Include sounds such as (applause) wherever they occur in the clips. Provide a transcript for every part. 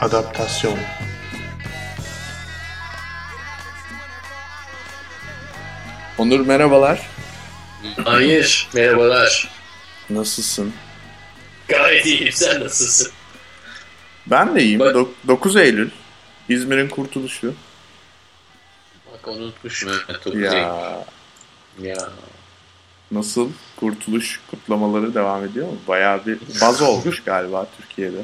Adaptasyon Onur merhabalar. Hayır, merhabalar. Nasılsın? Gayet iyiyim, sen nasılsın? Ben de iyiyim. Bak- Dok- 9 Eylül. İzmir'in kurtuluşu. Bak unutmuşum. Ya. ya. nasıl? Kurtuluş kutlamaları devam ediyor mu? Bayağı bir baz olmuş (laughs) galiba Türkiye'de.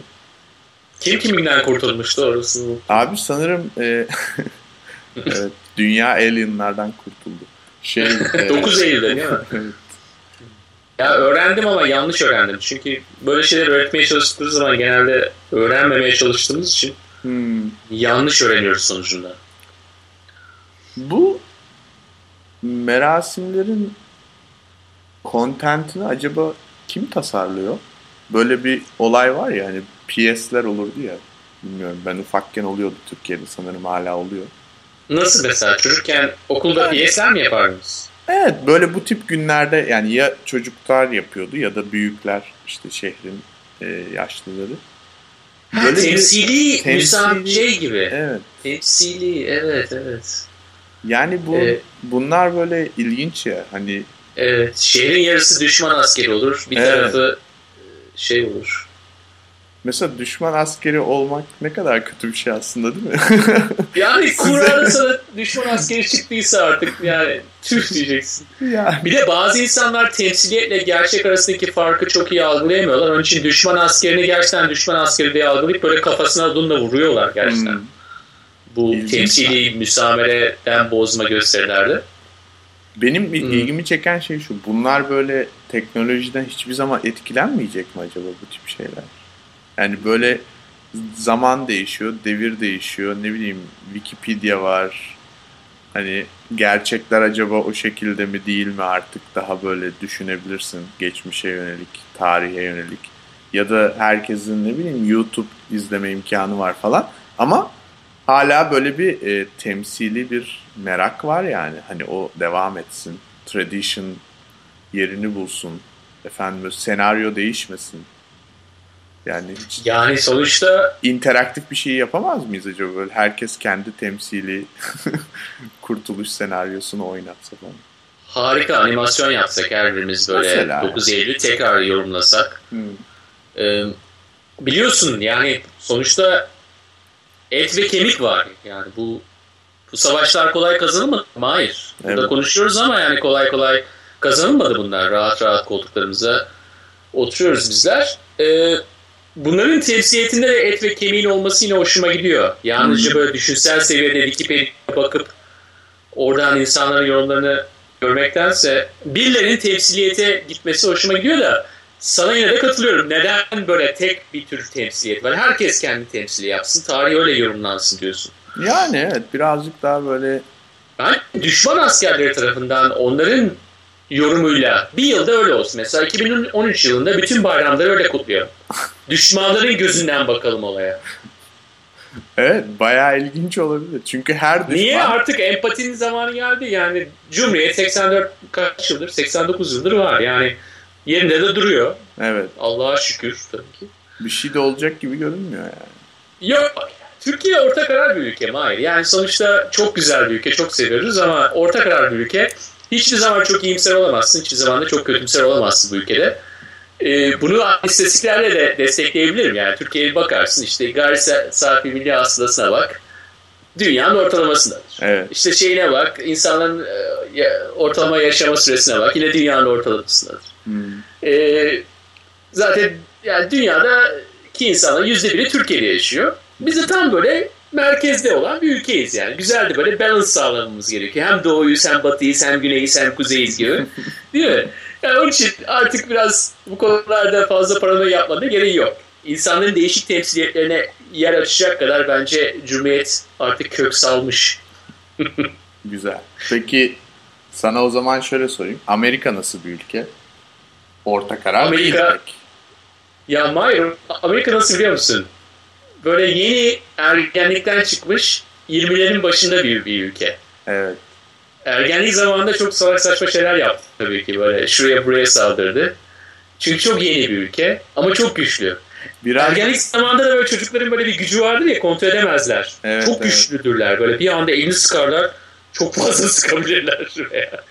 Kim kiminden kurtulmuştu orasını? Abi sanırım e, (laughs) evet, dünya alienlardan kurtuldu. Şey, (laughs) e, 9 Eylül'de değil mi? (laughs) evet. Ya öğrendim ama yanlış öğrendim. Çünkü böyle şeyler öğretmeye çalıştığımız zaman genelde öğrenmemeye çalıştığımız için Hmm. yanlış öğreniyoruz sonucunda. Bu merasimlerin kontentini acaba kim tasarlıyor? Böyle bir olay var ya hani PS'ler olurdu ya. Bilmiyorum ben ufakken oluyordu Türkiye'de sanırım hala oluyor. Nasıl mesela çocukken okulda piyesler mi yapardınız? Evet böyle bu tip günlerde yani ya çocuklar yapıyordu ya da büyükler işte şehrin e, yaşlıları. Ha, Böyle bir- temsili, temsili- müsam şey gibi. Evet. Temsili, evet evet. Yani bu Evet. bunlar böyle ilginç ya hani Evet, şehrin yarısı düşman askeri olur. Bir Evet. tarafı e, şey olur. Mesela düşman askeri olmak ne kadar kötü bir şey aslında değil mi? (laughs) Yani Kur'an'da sana düşman askeri çıktıysa artık yani tüh diyeceksin. ya Bir de bazı insanlar temsiliyetle gerçek arasındaki farkı çok iyi algılayamıyorlar. Onun için düşman askerini gerçekten düşman askeri diye algılayıp böyle kafasına bununla vuruyorlar gerçekten. Hmm. Bu İlginç. temsili müsamereden bozma gösterilerde. Benim bir Hmm. ilgimi çeken şey şu. Bunlar böyle teknolojiden hiçbir zaman etkilenmeyecek mi acaba bu tip şeyler? Yani böyle zaman değişiyor, devir değişiyor. Ne bileyim Wikipedia var. Hani gerçekler acaba o şekilde mi değil mi artık daha böyle düşünebilirsin. Geçmişe yönelik, tarihe yönelik. Ya da herkesin ne bileyim YouTube izleme imkanı var falan. Ama hala böyle bir e, temsili bir merak var yani. Hani o devam etsin. Tradition yerini bulsun. Efendim senaryo değişmesin. Yani Yani sonuçta interaktif bir şey yapamaz mıyız acaba? Böyle herkes kendi temsili (laughs) kurtuluş senaryosunu oynatsa falan. harika animasyon yapsak her birimiz böyle Mesela. 9 Eylül tekrar yorumlasak. Hmm. Ee, biliyorsun yani sonuçta et ve kemik var. Yani bu bu savaşlar kolay kazanılmadı mı? Hayır. Burada Evet. konuşuyoruz ama yani kolay kolay kazanılmadı bunlar. Rahat rahat koltuklarımıza oturuyoruz bizler. Ee, bunların temsiliyetinde de et ve kemiğin olması yine hoşuma gidiyor. Yalnızca böyle düşünsel seviyede Wikipedia'ya bakıp oradan insanların yorumlarını görmektense birilerinin temsiliyete gitmesi hoşuma gidiyor da sana yine de katılıyorum. Neden böyle tek bir tür temsiliyet var? Herkes kendi temsili yapsın. Tarih öyle yorumlansın diyorsun. Yani evet birazcık daha böyle Ben düşman askerleri tarafından onların yorumuyla bir yılda öyle olsun. Mesela 2013 yılında bütün bayramları öyle kutluyorum. Düşmanların gözünden bakalım olaya. evet bayağı ilginç olabilir. Çünkü her düşman Niye artık empatinin zamanı geldi? Yani Cumhuriyet 84 kaç yıldır? 89 yıldır var. Yani yerinde de duruyor. evet Allah'a şükür tabii ki. bir şey de olacak gibi görünmüyor yani. Yok. Türkiye orta karar bir ülke? Hayır. Yani sonuçta çok güzel bir ülke. Çok seviyoruz ama orta karar bir ülke. Hiçbir zaman çok iyimser olamazsın. Hiçbir zaman da çok kötümser olamazsın bu ülkede. Ee, bunu istatistiklerle de destekleyebilirim. Yani Türkiye'ye bakarsın işte gayri sa- safi milli hasılasına bak. Dünyanın ortalamasındadır. Evet. İşte şeyine bak, insanların e, ortalama yaşama süresine bak. Yine dünyanın ortalamasındadır. Hmm. Ee, zaten yani dünyada ki insanların yüzde biri Türkiye'de yaşıyor. Biz de tam böyle merkezde olan bir ülkeyiz yani. Güzel de böyle balance sağlamamız gerekiyor. Hem doğuyu hem batıyı hem güneyi hem kuzeyiz gibi. (laughs) Değil mi? Yani onun için artık biraz bu konularda fazla paranoya yapmanın gereği yok. İnsanların değişik temsiliyetlerine yer açacak kadar bence Cumhuriyet artık kök salmış. (laughs) Güzel. Peki sana o zaman şöyle sorayım. Amerika nasıl bir ülke? Orta karar Amerika-. Ya Mahir, Amerika nasıl biliyor musun? Böyle yeni ergenlikten çıkmış 20'lerin başında bir, bir ülke. Evet. Ergenlik zamanında çok salak saçma şeyler yaptı tabii ki böyle şuraya buraya saldırdı. Çünkü çok yeni bir ülke ama çok güçlü. Biraz... Ergenlik zamanında da böyle çocukların böyle bir gücü vardır ya kontrol edemezler. Evet, çok evet. güçlüdürler. Böyle bir anda elini sıkarlar. Çok fazla (laughs) sıkabilirler şuraya.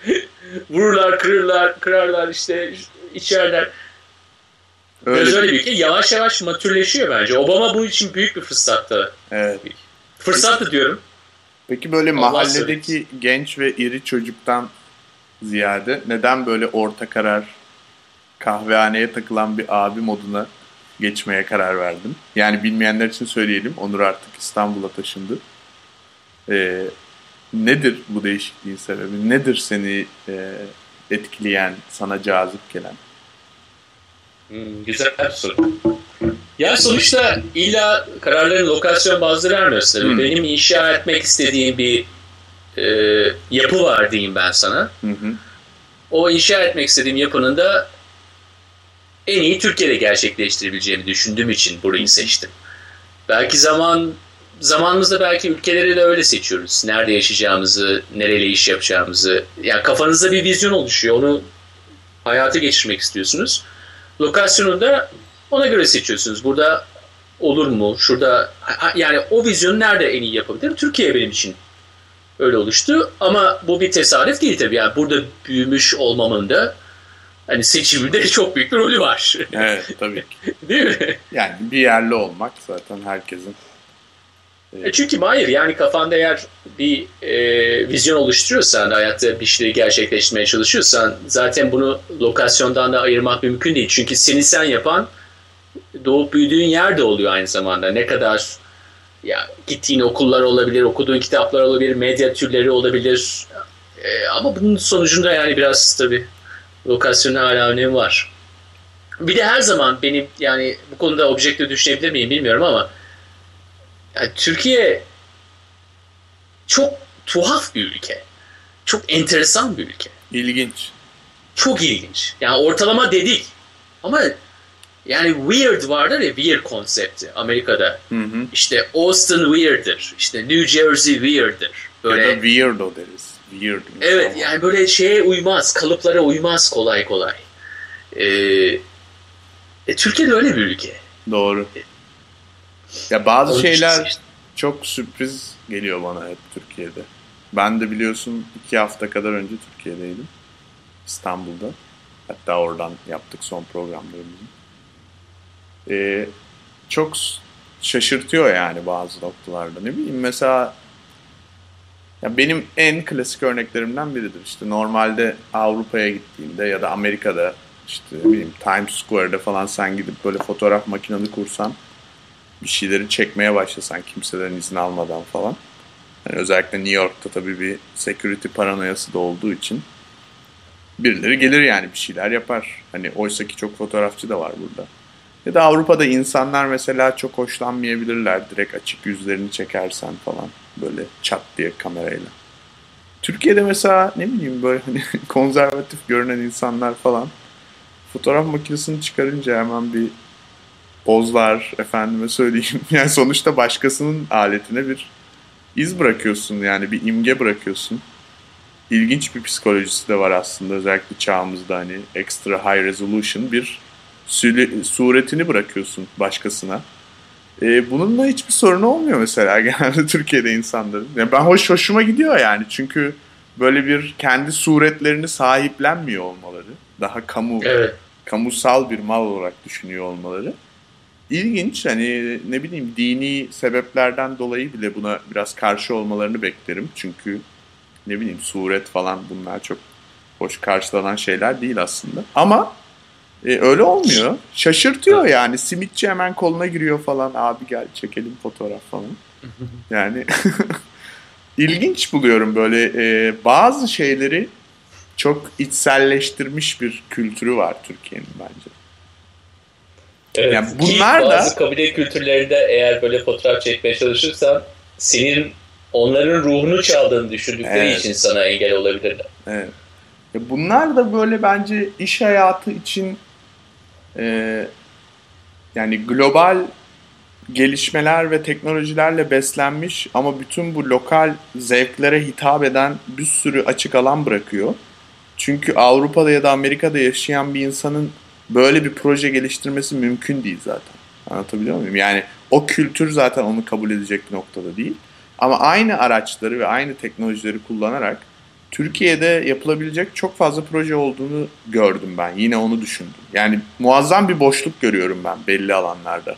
Vururlar, kırırlar, kırarlar işte içerler. Öyle Biraz öyle bir ülke. Yavaş yavaş matürleşiyor bence. Obama bu için büyük bir fırsattı. Evet. Fırsattı diyorum. Peki böyle Allah mahalledeki söyleyeyim. genç ve iri çocuktan ziyade neden böyle orta karar kahvehaneye takılan bir abi moduna geçmeye karar verdim. Yani bilmeyenler için söyleyelim. Onur artık İstanbul'a taşındı. Ee, nedir bu değişikliğin sebebi? Nedir seni e, etkileyen, sana cazip gelen? Hmm, güzel bir soru. Ya sonuçta illa kararların lokasyon bazlı vermiyorsun tabii. Hmm. Benim inşa etmek istediğim bir e, yapı var diyeyim ben sana. Hı O inşa etmek istediğim yapının da en iyi Türkiye'de gerçekleştirebileceğimi düşündüğüm için burayı seçtim. Belki zaman zamanımızda belki ülkeleri de öyle seçiyoruz. Nerede yaşayacağımızı, nereyle iş yapacağımızı. Yani kafanızda bir vizyon oluşuyor. Onu hayata geçirmek istiyorsunuz. Lokasyonu da ona göre seçiyorsunuz. Burada olur mu? Şurada yani o vizyonu nerede en iyi yapabilirim? Türkiye benim için öyle oluştu. Ama bu bir tesadüf değil tabii. Yani burada büyümüş olmamın da hani seçiminde çok büyük bir rolü var. Evet tabii. (laughs) Değil mi? Yani bir yerli olmak zaten herkesin. E çünkü hayır yani kafanda eğer bir e, vizyon oluşturuyorsan, hayatta bir şeyleri gerçekleştirmeye çalışıyorsan zaten bunu lokasyondan da ayırmak mümkün değil. Çünkü seni sen yapan doğup büyüdüğün yer de oluyor aynı zamanda. Ne kadar ya gittiğin okullar olabilir, okuduğun kitaplar olabilir, medya türleri olabilir. E, ama bunun sonucunda yani biraz tabii lokasyonun hala önemi var. Bir de her zaman benim yani bu konuda objektif düşünebilir miyim bilmiyorum ama yani Türkiye çok tuhaf bir ülke. Çok enteresan bir ülke. İlginç. Çok ilginç. Yani ortalama dedik. Ama yani weird vardır ya weird konsepti Amerika'da. Hı hı. İşte Austin weird'dir. İşte New Jersey weird'dir. Böyle, ya da weirdo deriz. Weird. Evet ama. yani böyle şeye uymaz. Kalıplara uymaz kolay kolay. Ee, e, Türkiye'de öyle bir ülke. Doğru. Ya bazı şeyler işte. çok sürpriz geliyor bana hep Türkiye'de. Ben de biliyorsun iki hafta kadar önce Türkiye'deydim. İstanbul'da. Hatta oradan yaptık son programlarımızı. Ee, çok şaşırtıyor yani bazı noktalarda. Ne bileyim mesela ya benim en klasik örneklerimden biridir. İşte normalde Avrupa'ya gittiğimde ya da Amerika'da işte ne bileyim Times Square'da falan sen gidip böyle fotoğraf makineni kursan bir şeyleri çekmeye başlasan kimseden izin almadan falan. Yani özellikle New York'ta tabii bir security paranoyası da olduğu için birileri gelir yani bir şeyler yapar. Hani oysa ki çok fotoğrafçı da var burada. Ya da Avrupa'da insanlar mesela çok hoşlanmayabilirler. Direkt açık yüzlerini çekersen falan. Böyle çat diye kamerayla. Türkiye'de mesela ne bileyim böyle hani (laughs) konservatif görünen insanlar falan fotoğraf makinesini çıkarınca hemen bir pozlar efendime söyleyeyim. (laughs) Yani sonuçta başkasının aletine bir iz bırakıyorsun yani bir imge bırakıyorsun. İlginç bir psikolojisi de var aslında özellikle çağımızda hani extra high resolution bir suretini bırakıyorsun başkasına. E, bununla hiçbir sorun olmuyor mesela (laughs) genelde Türkiye'de insanların. Yani ben hoş hoşuma gidiyor yani çünkü böyle bir kendi suretlerini sahiplenmiyor olmaları. Daha kamu evet. kamusal bir mal olarak düşünüyor olmaları. İlginç hani ne bileyim dini sebeplerden dolayı bile buna biraz karşı olmalarını beklerim. Çünkü ne bileyim suret falan bunlar çok hoş karşılanan şeyler değil aslında. Ama e, öyle olmuyor. Şaşırtıyor yani. Simitçi hemen koluna giriyor falan. Abi gel çekelim fotoğraf falan. (laughs) Yani (laughs) ilginç buluyorum böyle e, bazı şeyleri çok içselleştirmiş bir kültürü var Türkiye'nin bence. Evet, yani bunlar da bazı kabile kültürlerinde eğer böyle fotoğraf çekmeye çalışırsan senin onların ruhunu çaldığını düşündükleri evet. için sana engel olabilirler. Evet. Bunlar da böyle bence iş hayatı için e, yani global gelişmeler ve teknolojilerle beslenmiş ama bütün bu lokal zevklere hitap eden bir sürü açık alan bırakıyor. Çünkü Avrupa'da ya da Amerika'da yaşayan bir insanın böyle bir proje geliştirmesi mümkün değil zaten. Anlatabiliyor muyum? Yani o kültür zaten onu kabul edecek bir noktada değil. Ama aynı araçları ve aynı teknolojileri kullanarak Türkiye'de yapılabilecek çok fazla proje olduğunu gördüm ben. Yine onu düşündüm. Yani muazzam bir boşluk görüyorum ben belli alanlarda.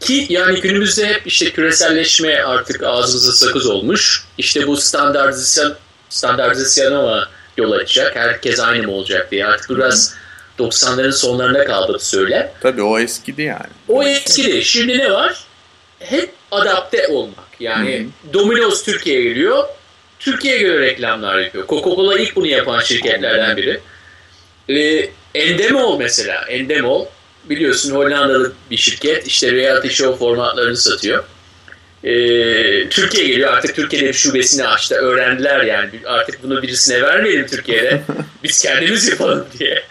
Ki yani günümüzde hep işte küreselleşme artık ağzımıza sakız olmuş. İşte bu standartizasyon standartizasyona yol açacak. Herkes aynı mı olacak diye. Artık biraz 90'ların sonlarına kaldı söyle. Tabii o eskidi yani. O eskidi. Şimdi ne var? Hep adapte olmak. Yani Hı-hı. Domino's Türkiye'ye geliyor. Türkiye'ye göre reklamlar yapıyor. Coca-Cola ilk bunu yapan şirketlerden biri. Ee, Endemol mesela. Endemol biliyorsun Hollandalı bir şirket. İşte reality show formatlarını satıyor. Ee, Türkiye geliyor artık Türkiye'de bir şubesini açtı. Öğrendiler yani artık bunu birisine vermeyelim Türkiye'de. (laughs) Biz kendimiz yapalım diye.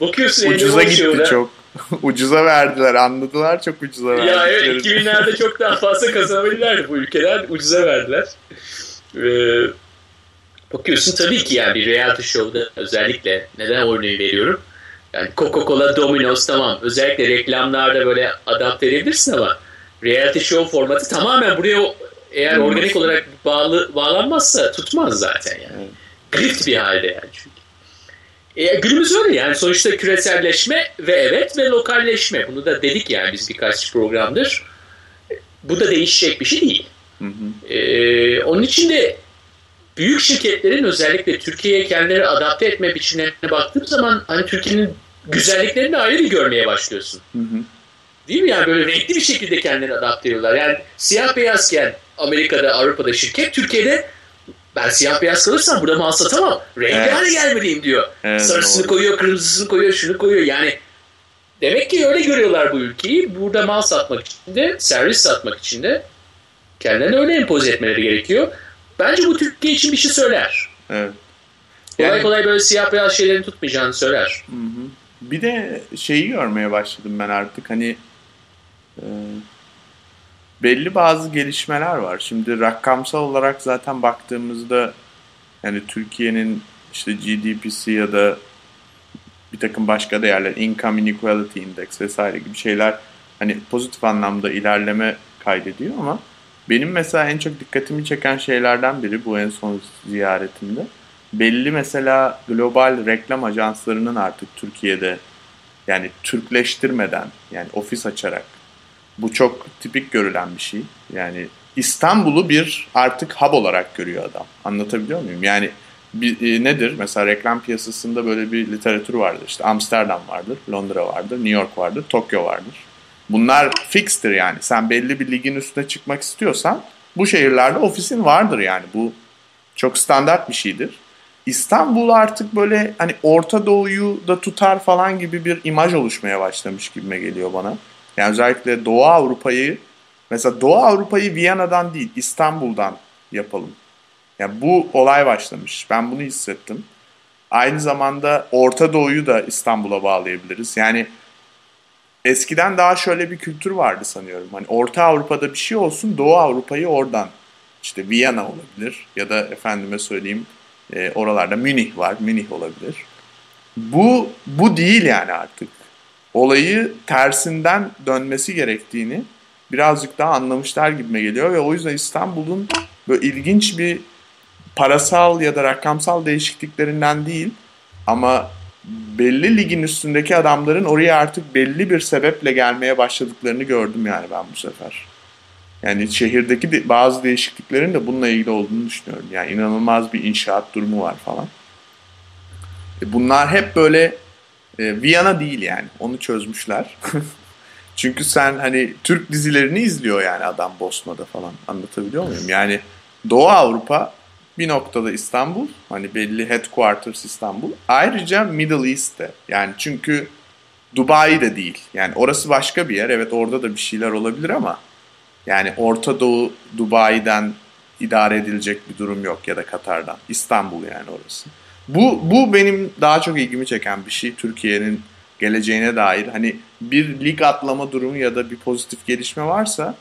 Bakıyorsun Ucuza gitti şovda. çok. (laughs) ucuza verdiler anladılar çok ucuza verdiler. Ya evet 2000'lerde çok daha fazla kazanabilirlerdi bu ülkeler. Ucuza verdiler. Ee, bakıyorsun tabii ki yani bir reality show'da özellikle neden örneği veriyorum. Yani Coca-Cola, Domino's tamam. Özellikle reklamlarda böyle adapte edebilirsin ama reality show formatı tamamen buraya eğer organik olarak bağlı bağlanmazsa tutmaz zaten yani. Grift bir halde yani çünkü. E, günümüz öyle yani sonuçta küreselleşme ve evet ve lokalleşme. Bunu da dedik yani biz birkaç programdır. Bu da değişecek bir şey değil. Hı hı. E, onun için de büyük şirketlerin özellikle Türkiye'ye kendileri adapte etme biçimlerine baktığım zaman hani Türkiye'nin güzelliklerini ayrı bir görmeye başlıyorsun. Hı hı. Değil mi yani böyle renkli bir şekilde kendilerini adapte ediyorlar. Yani siyah beyazken Amerika'da, Avrupa'da şirket, Türkiye'de ben siyah beyaz kalırsam burada mal satamam. Renkli evet. gelmeliyim diyor. Evet, Sarısını doğru. koyuyor, kırmızısını koyuyor, şunu koyuyor. Yani demek ki öyle görüyorlar bu ülkeyi. Burada mal satmak için de, servis satmak için de kendilerini öyle empoze etmeleri gerekiyor. Bence bu Türkiye için bir şey söyler. Evet. Kolay yani, kolay böyle siyah beyaz şeylerin tutmayacağını söyler. Hı hı. Bir de şeyi görmeye başladım ben artık hani e, belli bazı gelişmeler var. Şimdi rakamsal olarak zaten baktığımızda yani Türkiye'nin işte GDP'si ya da bir takım başka değerler, income inequality index vesaire gibi şeyler hani pozitif anlamda ilerleme kaydediyor ama benim mesela en çok dikkatimi çeken şeylerden biri bu en son ziyaretimde. Belli mesela global reklam ajanslarının artık Türkiye'de yani Türkleştirmeden yani ofis açarak bu çok tipik görülen bir şey. Yani İstanbul'u bir artık hub olarak görüyor adam. Anlatabiliyor muyum? Yani bir, e, nedir? Mesela reklam piyasasında böyle bir literatür vardır. İşte Amsterdam vardır, Londra vardır, New York vardır, Tokyo vardır. Bunlar fixtir yani. Sen belli bir ligin üstüne çıkmak istiyorsan bu şehirlerde ofisin vardır yani. Bu çok standart bir şeydir. İstanbul artık böyle hani Orta Doğu'yu da tutar falan gibi bir imaj oluşmaya başlamış gibime geliyor bana. Yani özellikle Doğu Avrupa'yı mesela Doğu Avrupa'yı Viyana'dan değil İstanbul'dan yapalım. Yani bu olay başlamış. Ben bunu hissettim. Aynı zamanda Orta Doğu'yu da İstanbul'a bağlayabiliriz. Yani eskiden daha şöyle bir kültür vardı sanıyorum. Hani Orta Avrupa'da bir şey olsun Doğu Avrupa'yı oradan işte Viyana olabilir ya da efendime söyleyeyim e, oralarda Münih var. Münih olabilir. Bu bu değil yani artık olayı tersinden dönmesi gerektiğini birazcık daha anlamışlar gibime geliyor ve o yüzden İstanbul'un böyle ilginç bir parasal ya da rakamsal değişikliklerinden değil ama belli ligin üstündeki adamların oraya artık belli bir sebeple gelmeye başladıklarını gördüm yani ben bu sefer. Yani şehirdeki bazı değişikliklerin de bununla ilgili olduğunu düşünüyorum. Yani inanılmaz bir inşaat durumu var falan. E bunlar hep böyle e, Viyana değil yani. Onu çözmüşler. (laughs) Çünkü sen hani Türk dizilerini izliyor yani adam Bosna'da falan. Anlatabiliyor muyum? Yani Doğu Avrupa bir noktada İstanbul. Hani belli headquarters İstanbul. Ayrıca Middle East'te. Yani çünkü Dubai de değil. Yani orası başka bir yer. Evet orada da bir şeyler olabilir ama yani Orta Doğu Dubai'den idare edilecek bir durum yok ya da Katar'dan. İstanbul yani orası. Bu, bu benim daha çok ilgimi çeken bir şey Türkiye'nin geleceğine dair. Hani bir lig atlama durumu ya da bir pozitif gelişme varsa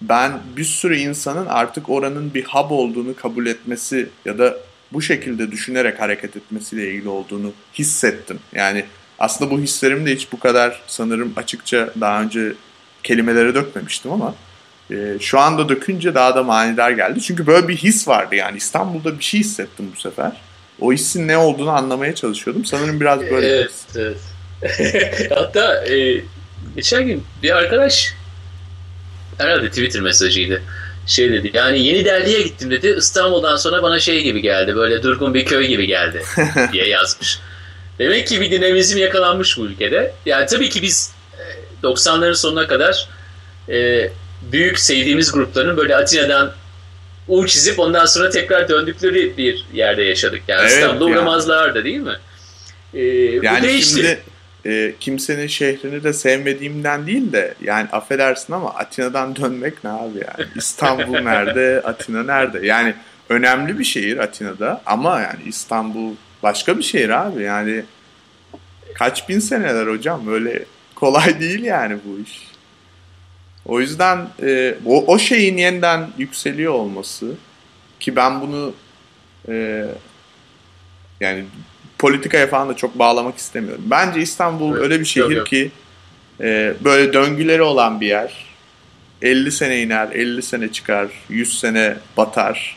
ben bir sürü insanın artık oranın bir hub olduğunu kabul etmesi ya da bu şekilde düşünerek hareket etmesiyle ilgili olduğunu hissettim. Yani Aslında bu hislerimi de hiç bu kadar sanırım açıkça daha önce kelimelere dökmemiştim ama e, şu anda dökünce daha da manidar geldi. Çünkü böyle bir his vardı yani İstanbul'da bir şey hissettim bu sefer. O hissin ne olduğunu anlamaya çalışıyordum. Sanırım biraz böyle. Evet, evet. (laughs) Hatta e, geçen gün bir arkadaş herhalde Twitter mesajıydı. Şey dedi yani yeni Delhi'ye gittim dedi. İstanbul'dan sonra bana şey gibi geldi. Böyle durgun bir köy gibi geldi (laughs) diye yazmış. Demek ki bir dinamizm yakalanmış bu ülkede. Yani tabii ki biz 90'ların sonuna kadar e, büyük sevdiğimiz grupların böyle Atina'dan U çizip ondan sonra tekrar döndükleri bir yerde yaşadık. Yani evet, İstanbul'da yani. uğramazlardı değil mi? Ee, yani bu değişti. şimdi e, kimsenin şehrini de sevmediğimden değil de yani affedersin ama Atina'dan (laughs) dönmek ne abi yani? İstanbul nerede? Atina nerede? Yani önemli bir şehir Atina'da ama yani İstanbul başka bir şehir abi yani kaç bin seneler hocam böyle kolay değil yani bu iş. O yüzden e, o, o şeyin yeniden yükseliyor olması ki ben bunu e, yani politikaya falan da çok bağlamak istemiyorum. Bence İstanbul evet, öyle bir şehir yok, yok. ki e, böyle döngüleri olan bir yer. 50 sene iner, 50 sene çıkar, 100 sene batar.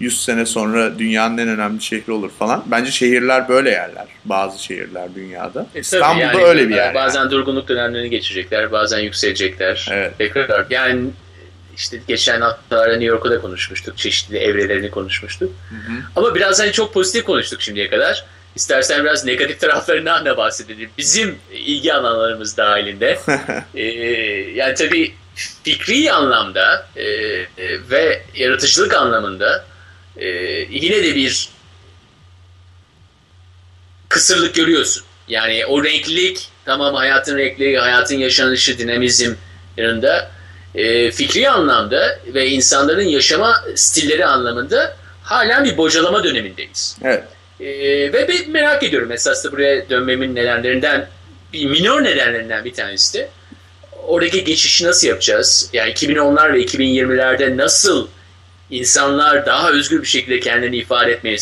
100 sene sonra dünyanın en önemli şehri olur falan. Bence şehirler böyle yerler. Bazı şehirler dünyada. E, İstanbul'da yani, öyle bir yer. Bazen yani. durgunluk dönemlerini geçirecekler, bazen yükselecekler. Evet. Tekrar yani işte geçen haftalarda New York'ta da konuşmuştuk. Çeşitli evrelerini konuşmuştuk. Hı hı. Ama biraz hani çok pozitif konuştuk şimdiye kadar. İstersen biraz negatif taraflarından da bahsedelim. Bizim ilgi alanlarımız dahilinde. (laughs) ee, yani tabii fikri anlamda e, e, ve yaratıcılık anlamında e, yine de bir kısırlık görüyorsun. Yani o renklilik tamam hayatın renkli, hayatın yaşanışı, dinamizm yanında e, fikri anlamda ve insanların yaşama stilleri anlamında hala bir bocalama dönemindeyiz. Evet. E, ve bir merak ediyorum esasında buraya dönmemin nedenlerinden bir minor nedenlerinden bir tanesi de oradaki geçişi nasıl yapacağız? Yani 2010'lar ve 2020'lerde nasıl insanlar daha özgür bir şekilde kendini ifade etmeye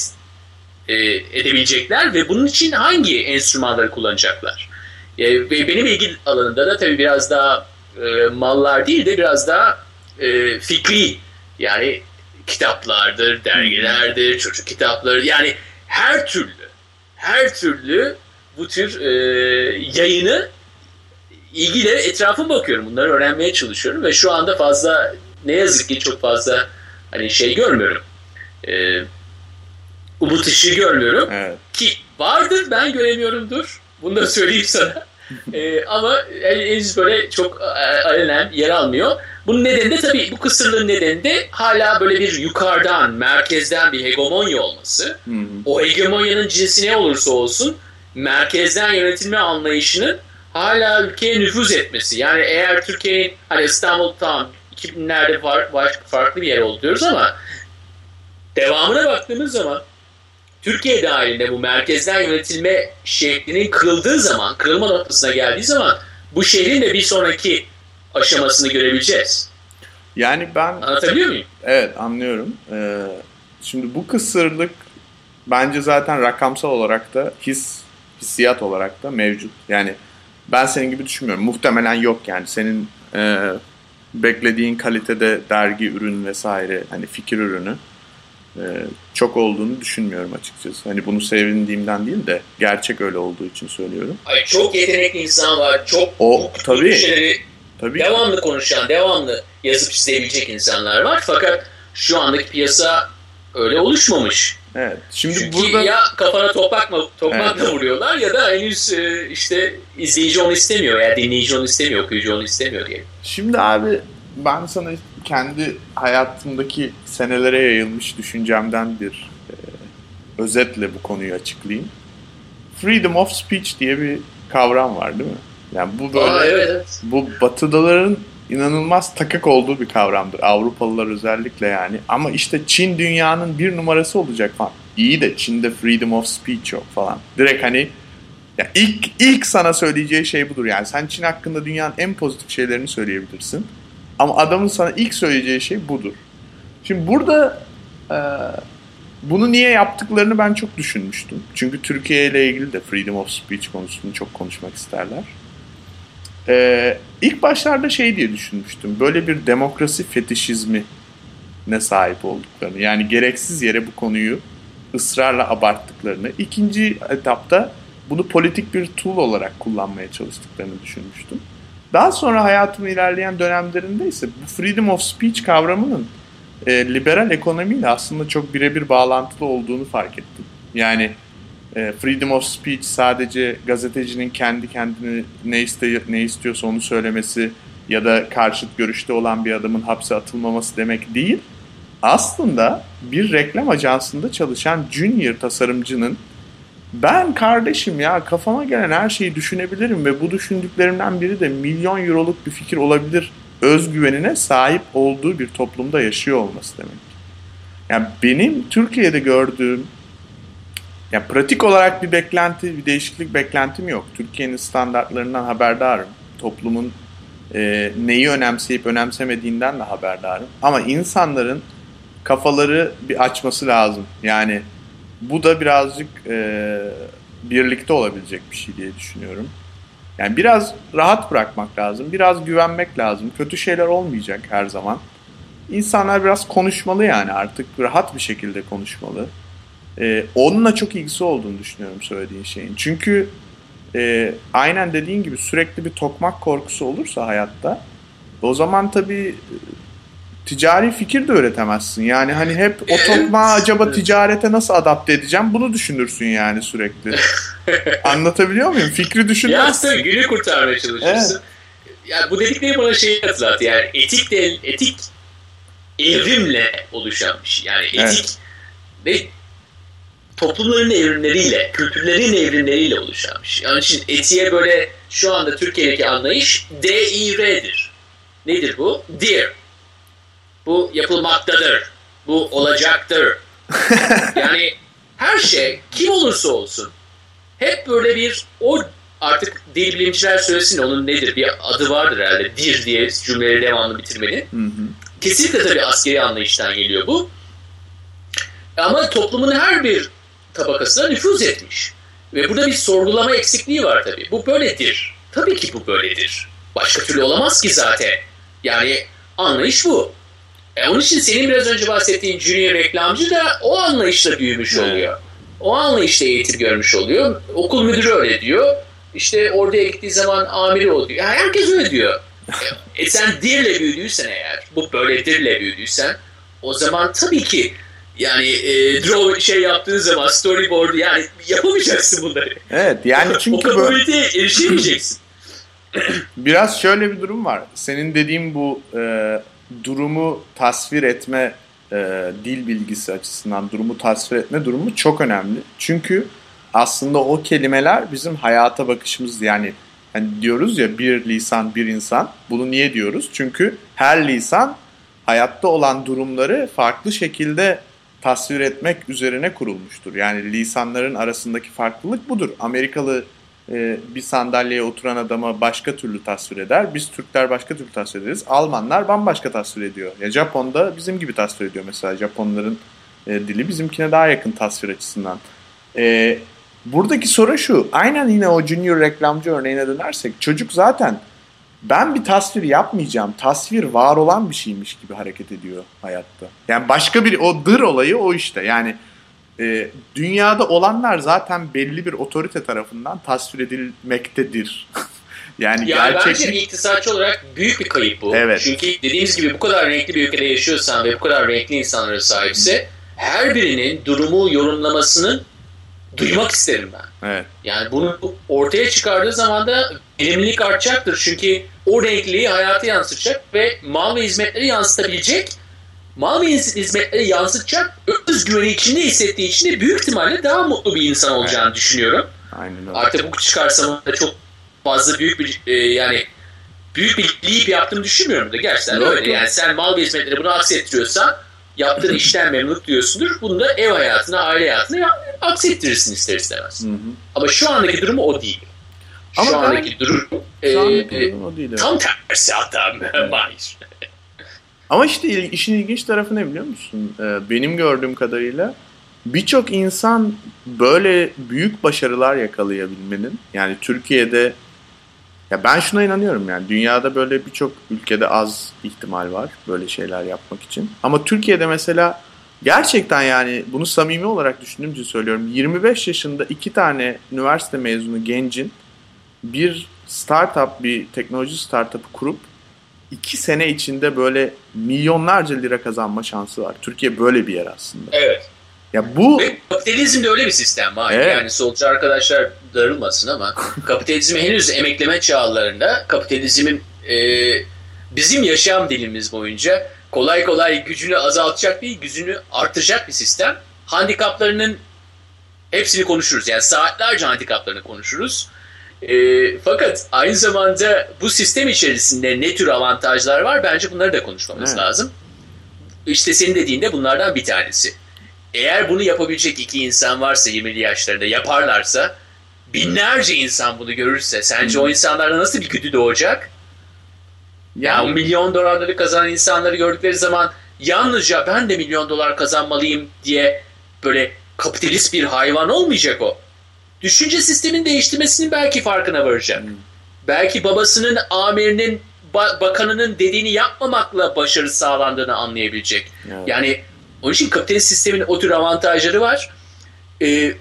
e, edebilecekler ve bunun için hangi enstrümanları kullanacaklar? E, ve benim ilgi alanında da tabii biraz daha e, mallar değil de biraz daha e, fikri yani kitaplardır, dergilerdir, çocuk kitapları yani her türlü her türlü bu tür e, yayını ilgiyle etrafıma bakıyorum. Bunları öğrenmeye çalışıyorum ve şu anda fazla ne yazık ki çok fazla hani şey görmüyorum. E, umut ışığı görmüyorum. Evet. Ki vardır ben göremiyorumdur. Bunu da söyleyeyim sana. e, ama henüz böyle çok alenen yer almıyor. Bunun nedeni de tabii bu kısırlığın nedeni de hala böyle bir yukarıdan, merkezden bir hegemonya olması. Hı hı. O hegemonyanın cinsi ne olursa olsun merkezden yönetilme anlayışının hala ülkeye nüfuz etmesi. Yani eğer Türkiye'nin hani İstanbul tamam 2000'lerde farklı, farklı bir yer oldu diyoruz ama devamına baktığımız zaman Türkiye dahilinde bu merkezden yönetilme şeklinin kırıldığı zaman, kırılma noktasına geldiği zaman bu şehrin de bir sonraki aşamasını görebileceğiz. Yani ben... Anlatabiliyor muyum? Evet anlıyorum. Ee, şimdi bu kısırlık bence zaten rakamsal olarak da his, hissiyat olarak da mevcut. Yani ben senin gibi düşünmüyorum. Muhtemelen yok yani. Senin e, beklediğin kalitede dergi, ürün vesaire hani fikir ürünü e, çok olduğunu düşünmüyorum açıkçası. Hani bunu sevindiğimden değil de gerçek öyle olduğu için söylüyorum. Ay çok yetenekli insan var. Çok o tabii. Şeyleri tabii. devamlı konuşan, devamlı yazıp çizebilecek insanlar var. Fakat şu andaki piyasa öyle oluşmamış. Evet. Şimdi Çünkü burada ya kafana topakla topakla evet. vuruyorlar ya da henüz e, işte izleyici onu istemiyor ya dinleyici onu istemiyor, okuyucu onu istemiyor diye. Şimdi abi ben sana kendi hayatımdaki senelere yayılmış düşüncemden bir e, özetle bu konuyu açıklayayım. Freedom of speech diye bir kavram var değil mi? Yani bu böyle Aa, evet, bu batıdaların inanılmaz takık olduğu bir kavramdır. Avrupalılar özellikle yani. Ama işte Çin dünyanın bir numarası olacak falan. İyi de Çin'de freedom of speech yok falan. Direkt hani ya ilk ilk sana söyleyeceği şey budur yani. Sen Çin hakkında dünyanın en pozitif şeylerini söyleyebilirsin. Ama adamın sana ilk söyleyeceği şey budur. Şimdi burada e, bunu niye yaptıklarını ben çok düşünmüştüm. Çünkü Türkiye ile ilgili de freedom of speech konusunu çok konuşmak isterler. Ee, ilk başlarda şey diye düşünmüştüm. Böyle bir demokrasi fetişizmi ne sahip olduklarını. Yani gereksiz yere bu konuyu ısrarla abarttıklarını. İkinci etapta bunu politik bir tool olarak kullanmaya çalıştıklarını düşünmüştüm. Daha sonra hayatımın ilerleyen dönemlerinde ise bu freedom of speech kavramının e, liberal ekonomiyle aslında çok birebir bağlantılı olduğunu fark ettim. Yani e, freedom of speech sadece gazetecinin kendi kendini ne, iste, ne istiyorsa onu söylemesi ya da karşıt görüşte olan bir adamın hapse atılmaması demek değil. Aslında bir reklam ajansında çalışan junior tasarımcının ben kardeşim ya kafama gelen her şeyi düşünebilirim ve bu düşündüklerimden biri de milyon euroluk bir fikir olabilir özgüvenine sahip olduğu bir toplumda yaşıyor olması demek. Yani benim Türkiye'de gördüğüm ya pratik olarak bir beklenti, bir değişiklik beklentim yok. Türkiye'nin standartlarından haberdarım. Toplumun e, neyi önemseyip önemsemediğinden de haberdarım. Ama insanların kafaları bir açması lazım. Yani bu da birazcık e, birlikte olabilecek bir şey diye düşünüyorum. Yani biraz rahat bırakmak lazım, biraz güvenmek lazım. Kötü şeyler olmayacak her zaman. İnsanlar biraz konuşmalı yani artık rahat bir şekilde konuşmalı. Ee, onunla çok ilgisi olduğunu düşünüyorum söylediğin şeyin. Çünkü e, aynen dediğin gibi sürekli bir tokmak korkusu olursa hayatta o zaman tabii ticari fikir de üretemezsin. Yani hani hep o tokmağı acaba ticarete nasıl adapte edeceğim bunu düşünürsün yani sürekli. (laughs) Anlatabiliyor muyum? Fikri düşünmezsin. Ya tabii günü kurtarmaya çalışırsın. Evet. Yani bu dedikleri bana şeyi hatırlattı. Yani etik de etik evrimle oluşan bir şey. Yani etik evet. ve toplumların evrimleriyle, kültürlerin evrimleriyle oluşan bir şey. Yani için etiğe böyle şu anda Türkiye'deki anlayış D-I-R'dir. Nedir bu? Dear bu yapılmaktadır. Bu olacaktır. (laughs) yani her şey kim olursa olsun hep böyle bir o artık dil bilimciler söylesin onun nedir bir adı vardır herhalde dir diye cümleleri devamlı bitirmenin. Hı hı. Kesinlikle tabii askeri anlayıştan geliyor bu. Ama toplumun her bir tabakasına nüfuz etmiş. Ve burada bir sorgulama eksikliği var tabii. Bu böyledir. Tabii ki bu böyledir. Başka türlü olamaz ki zaten. Yani anlayış bu. E, onun için senin biraz önce bahsettiğin junior reklamcı da o anlayışla büyümüş evet. oluyor. O anlayışla eğitim görmüş oluyor. Okul müdürü öyle diyor. İşte oraya gittiği zaman amiri o diyor. Yani herkes öyle diyor. e, sen dirle büyüdüysen eğer, bu böyle dirle büyüdüysen o zaman tabii ki yani e, draw şey yaptığın zaman storyboard yani yapamayacaksın bunları. Evet yani (laughs) çünkü o kapabiliteye erişemeyeceksin. Biraz şöyle bir durum var. Senin dediğin bu e, durumu tasvir etme e, dil bilgisi açısından durumu tasvir etme durumu çok önemli. Çünkü aslında o kelimeler bizim hayata bakışımız yani hani diyoruz ya bir lisan bir insan. Bunu niye diyoruz? Çünkü her lisan hayatta olan durumları farklı şekilde tasvir etmek üzerine kurulmuştur. Yani lisanların arasındaki farklılık budur. Amerikalı e, bir sandalyeye oturan adama başka türlü tasvir eder. Biz Türkler başka türlü tasvir ederiz. Almanlar bambaşka tasvir ediyor. Ya Japon'da bizim gibi tasvir ediyor mesela. Japonların e, dili bizimkine daha yakın tasvir açısından. E, buradaki soru şu. Aynen yine o junior reklamcı örneğine dönersek çocuk zaten ben bir tasvir yapmayacağım. Tasvir var olan bir şeymiş gibi hareket ediyor hayatta. Yani başka bir o dır olayı o işte. Yani e, dünyada olanlar zaten belli bir otorite tarafından tasvir edilmektedir. (laughs) yani ya gerçekten... bence iktisatçı olarak büyük bir kayıp bu. Evet. Çünkü dediğimiz gibi bu kadar renkli bir ülkede yaşıyorsan ve bu kadar renkli insanlara sahipse her birinin durumu yorumlamasını duymak isterim ben. Evet. Yani bunu ortaya çıkardığı zaman da verimlilik artacaktır. Çünkü o renkliği hayata yansıtacak ve mal ve hizmetleri yansıtabilecek mal ve hizmetleri yansıtacak özgüveni içinde hissettiği için de büyük ihtimalle daha mutlu bir insan olacağını evet. düşünüyorum. Aynen öyle. Artık bu çıkarsam da çok fazla büyük bir e, yani büyük bir leap yaptığımı düşünmüyorum da gerçekten Yok, öyle. Yani sen mal ve hizmetleri bunu aksettiriyorsan yaptığın (laughs) işten memnunluk duyuyorsundur. Bunu da ev hayatına, aile hayatına aksettirirsin ister istemez. Hı hı. Ama şu andaki durumu o değil. Şu Ama andaki ben, durum, e, durum o değil, tam tersi hatta Mahir. Ama işte işin ilginç tarafı ne biliyor musun? Ee, benim gördüğüm kadarıyla birçok insan böyle büyük başarılar yakalayabilmenin yani Türkiye'de ya ben şuna inanıyorum yani dünyada böyle birçok ülkede az ihtimal var böyle şeyler yapmak için. Ama Türkiye'de mesela gerçekten yani bunu samimi olarak düşündüğüm için söylüyorum. 25 yaşında iki tane üniversite mezunu gencin bir startup, bir teknoloji startup'ı kurup iki sene içinde böyle milyonlarca lira kazanma şansı var. Türkiye böyle bir yer aslında. Evet. Ya bu Ve kapitalizmde öyle bir sistem var. Evet. Yani solcu arkadaşlar darılmasın ama (laughs) kapitalizm henüz emekleme çağlarında kapitalizmin e, bizim yaşam dilimiz boyunca kolay kolay gücünü azaltacak değil, gücünü artacak bir sistem. Handikaplarının hepsini konuşuruz. Yani saatlerce handikaplarını konuşuruz. E, fakat aynı zamanda bu sistem içerisinde ne tür avantajlar var bence bunları da konuşmamız Evet. lazım. İşte senin dediğinde bunlardan bir tanesi. Eğer bunu yapabilecek iki insan varsa 20'li yaşlarında yaparlarsa binlerce insan bunu görürse sence o insanlarda nasıl bir güdü doğacak? Ya o yani milyon dolarları kazanan insanları gördükleri zaman yalnızca ben de milyon dolar kazanmalıyım diye böyle kapitalist bir hayvan olmayacak o. Düşünce sistemin değiştirmesinin belki farkına varacak. Hmm. Belki babasının, amirinin, ba- bakanının dediğini yapmamakla başarı sağlandığını anlayabilecek. Evet. Yani onun için kapitalist sistemin o tür avantajları var. Ee,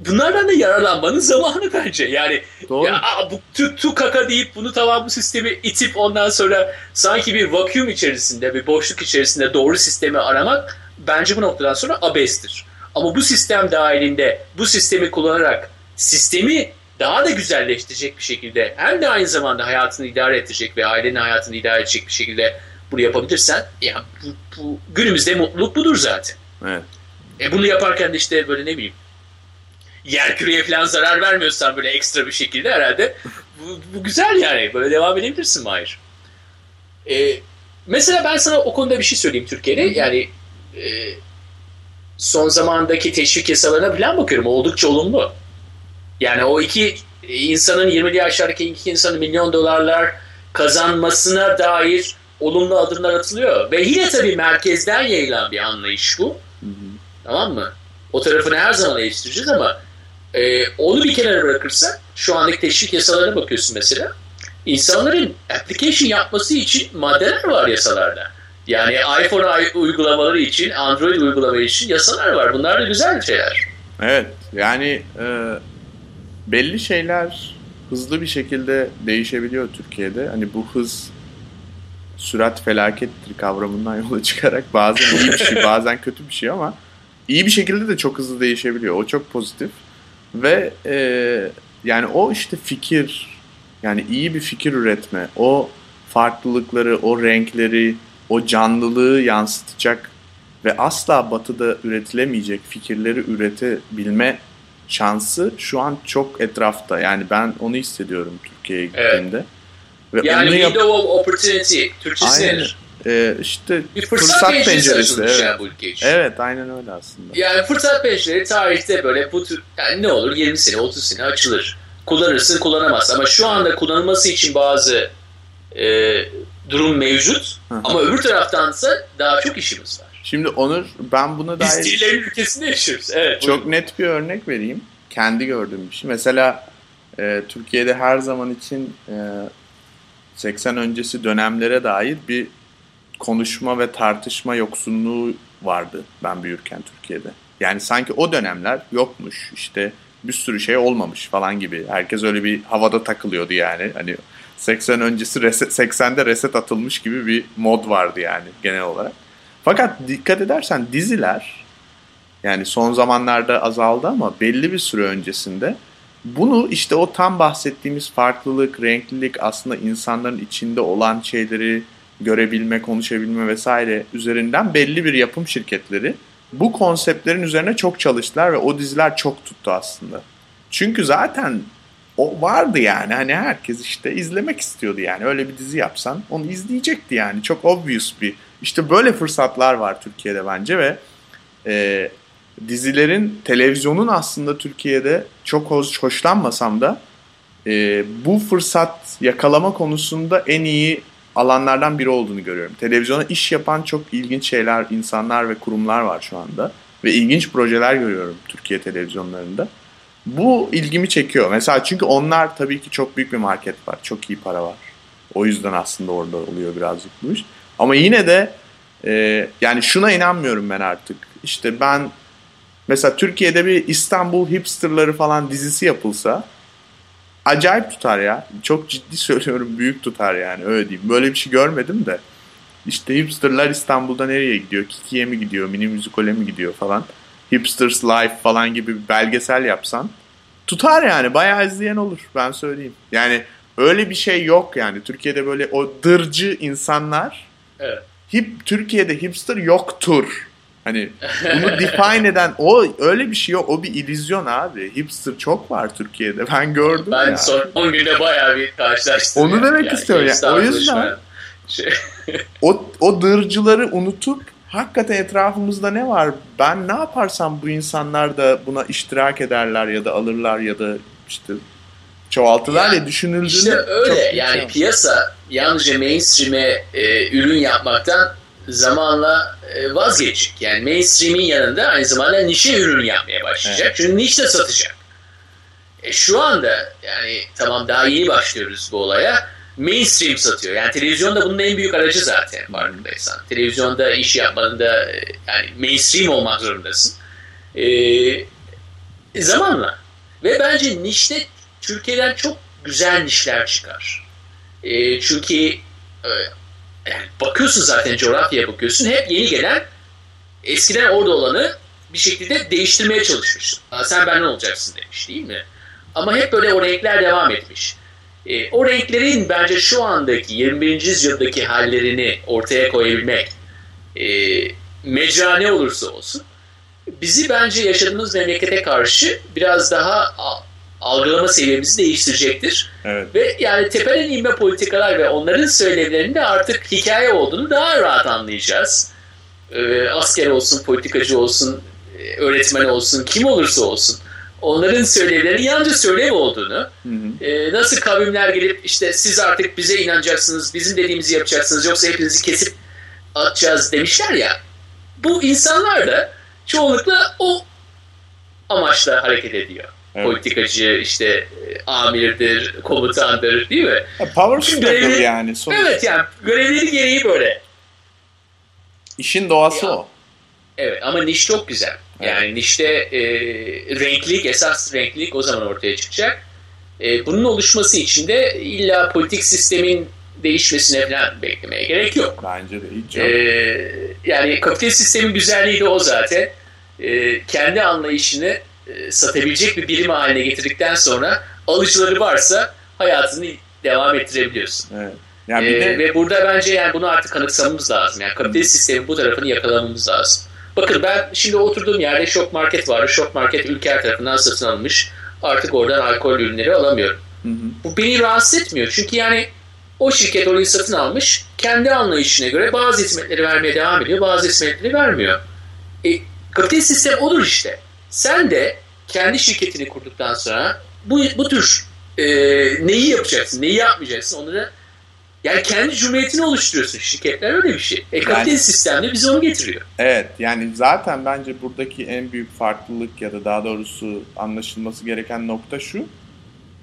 bunlardan da yararlanmanın zamanı bence. Yani doğru. ya bu tu, tu kaka deyip bunu tamam bu sistemi itip ondan sonra sanki bir vakyum içerisinde, bir boşluk içerisinde doğru sistemi aramak bence bu noktadan sonra abestir. Ama bu sistem dahilinde bu sistemi kullanarak sistemi daha da güzelleştirecek bir şekilde hem de aynı zamanda hayatını idare edecek ve ailenin hayatını idare edecek bir şekilde bunu yapabilirsen ya bu, bu günümüzde mutluluk budur zaten. Evet. E bunu yaparken de işte böyle ne bileyim yer küreye falan zarar vermiyorsan böyle ekstra bir şekilde herhalde (laughs) bu, bu güzel yani. Böyle devam edebilirsin Mahir. E, mesela ben sana o konuda bir şey söyleyeyim Türkiye'de. Yani e, son zamandaki teşvik yasalarına falan bakıyorum. Oldukça olumlu. Yani o iki insanın 20'li yaşlardaki iki insanın milyon dolarlar kazanmasına dair olumlu adımlar atılıyor. Ve yine tabii merkezden yayılan bir anlayış bu. Hı hı. Tamam mı? O tarafını her zaman eleştireceğiz ama e, onu bir kenara bırakırsak şu andaki teşvik yasalarına bakıyorsun mesela. İnsanların application yapması için maddeler var yasalarda. Yani iPhone uygulamaları için, Android uygulamaları için yasalar var. Bunlar da güzel şeyler. Evet yani e, belli şeyler hızlı bir şekilde değişebiliyor Türkiye'de. Hani bu hız sürat felakettir kavramından (laughs) yola çıkarak bazen iyi bir şey bazen kötü bir şey ama iyi bir şekilde de çok hızlı değişebiliyor. O çok pozitif ve e, yani o işte fikir yani iyi bir fikir üretme o farklılıkları o renkleri o canlılığı yansıtacak ve asla batıda üretilemeyecek fikirleri üretebilme şansı şu an çok etrafta. Yani ben onu hissediyorum Türkiye'ye Evet. gittiğimde. Ve Yani onu yap- window of opportunity. Türkçesi Aynen. nedir? e, işte Bir fırsat, fırsat penceresi penceresi. Evet. yani bu ülke için. evet aynen öyle aslında. Yani fırsat pencereleri tarihte böyle bu tür yani ne olur 20 sene 30 sene açılır. Kullanırsın kullanamazsın ama şu anda kullanılması için bazı e, durum mevcut Hı ama öbür taraftansa daha çok işimiz var. Şimdi Onur ben buna Biz dair dillerin ülkesinde yaşıyoruz. Evet. çok net bir örnek vereyim. Kendi gördüğüm bir şey. Mesela e, Türkiye'de her zaman için e, 80 öncesi dönemlere dair bir konuşma ve tartışma yoksunluğu vardı ben büyürken Türkiye'de. Yani sanki o dönemler yokmuş işte bir sürü şey olmamış falan gibi. Herkes öyle bir havada takılıyordu yani. Hani 80 öncesi reset, 80'de reset atılmış gibi bir mod vardı yani genel olarak. Fakat dikkat edersen diziler yani son zamanlarda azaldı ama belli bir süre öncesinde bunu işte o tam bahsettiğimiz farklılık, renklilik aslında insanların içinde olan şeyleri görebilme, konuşabilme vesaire üzerinden belli bir yapım şirketleri bu konseptlerin üzerine çok çalıştılar ve o diziler çok tuttu aslında. Çünkü zaten o vardı yani hani herkes işte izlemek istiyordu yani öyle bir dizi yapsan onu izleyecekti yani çok obvious bir işte böyle fırsatlar var Türkiye'de bence ve e, dizilerin televizyonun aslında Türkiye'de çok hoş, hoşlanmasam da e, bu fırsat yakalama konusunda en iyi alanlardan biri olduğunu görüyorum. Televizyona iş yapan çok ilginç şeyler, insanlar ve kurumlar var şu anda. Ve ilginç projeler görüyorum Türkiye televizyonlarında. Bu ilgimi çekiyor. Mesela çünkü onlar tabii ki çok büyük bir market var. Çok iyi para var. O yüzden aslında orada oluyor birazcık bu iş. Ama yine de e, yani şuna inanmıyorum ben artık. İşte ben mesela Türkiye'de bir İstanbul hipsterları falan dizisi yapılsa acayip tutar ya. Çok ciddi (laughs) söylüyorum büyük tutar yani öyle diyeyim. Böyle bir şey görmedim de. İşte hipsterlar İstanbul'da nereye gidiyor? Kiki'ye mi gidiyor? Mini müzikole mi gidiyor falan. Hipsters Life falan gibi bir belgesel yapsan tutar yani. Bayağı izleyen olur ben söyleyeyim. Yani öyle bir şey yok yani. Türkiye'de böyle o dırcı insanlar evet. hip Türkiye'de hipster yoktur. Hani bunu (laughs) define eden o öyle bir şey yok. O bir illüzyon abi. Hipster çok var Türkiye'de. Ben gördüm ben ya. son 10 günde bayağı bir karşılaştım. Onu demek yani. istiyorum. Yani. O yüzden şey. (laughs) o, o dırcıları unutup hakikaten etrafımızda ne var? Ben ne yaparsam bu insanlar da buna iştirak ederler ya da alırlar ya da işte çoğaltılar yani, ya düşünüldüğünde. İşte öyle yani şey. piyasa yalnızca mainstream'e e, ürün yapmaktan zamanla e, vazgeçecek. Yani mainstream'in yanında aynı zamanda nişe ürün yapmaya başlayacak. Evet. Çünkü niş de satacak. E, şu anda yani tamam daha yeni başlıyoruz bu olaya. Mainstream satıyor. Yani televizyon da bunun en büyük aracı zaten farkındaysan. Televizyonda iş yapmanın da yani mainstream olmak zorundasın. E, zamanla. Ve bence nişte Türkiye'den çok güzel nişler çıkar. E, çünkü e, yani bakıyorsun zaten coğrafyaya bakıyorsun hep yeni gelen eskiden orada olanı bir şekilde değiştirmeye çalışmışsın. Sen benden olacaksın demiş değil mi? Ama hep böyle o renkler devam etmiş. E, o renklerin bence şu andaki 21. yüzyıldaki hallerini ortaya koyabilmek e, mecra ne olursa olsun bizi bence yaşadığımız memlekete karşı biraz daha algılama seviyemizi değiştirecektir. Evet. Ve yani tepeden inme politikalar ve onların söylemlerinin de artık hikaye olduğunu daha rahat anlayacağız. Ee, asker olsun, politikacı olsun, e, öğretmen olsun, kim olursa olsun onların söylemlerinin yalnızca söylem olduğunu, hı hı. E, nasıl kavimler gelip işte siz artık bize inanacaksınız, bizim dediğimizi yapacaksınız yoksa hepinizi kesip atacağız demişler ya. Bu insanlar da çoğunlukla o amaçla hareket ediyor. Evet. Politikacı işte e, amirdir, komutandır değil mi? power struggle yani. Sonuçta. Evet yani görevleri gereği böyle. İşin doğası ya, o. Evet ama niş çok güzel. Yani nişte e, renklilik, esas renklilik o zaman ortaya çıkacak. E, bunun oluşması için de illa politik sistemin değişmesine falan beklemeye gerek yok. Bence de hiç yok. E, yani kapitalist sistemin güzelliği de o zaten. E, kendi anlayışını e, satabilecek bir birim haline getirdikten sonra alıcıları varsa hayatını devam ettirebiliyorsun. Evet. Yani ee, de... Ve burada bence yani bunu artık kanıksamamız lazım. Yani kapitalist sistemin bu tarafını yakalamamız lazım. Bakın ben şimdi oturduğum yerde şok market var. Şok market ülker tarafından satın alınmış. Artık oradan alkol ürünleri alamıyorum. Hı hı. Bu beni rahatsız etmiyor. Çünkü yani o şirket orayı satın almış. Kendi anlayışına göre bazı hizmetleri vermeye devam ediyor. Bazı hizmetleri vermiyor. E, kapitalist sistem olur işte. Sen de kendi şirketini kurduktan sonra bu, bu tür e, neyi yapacaksın, neyi yapmayacaksın onları yani kendi cumhuriyetini oluşturuyorsun. Şirketler öyle bir şey. E kapitalist yani, sistemde bize onu getiriyor. Evet yani zaten bence buradaki en büyük farklılık ya da daha doğrusu anlaşılması gereken nokta şu.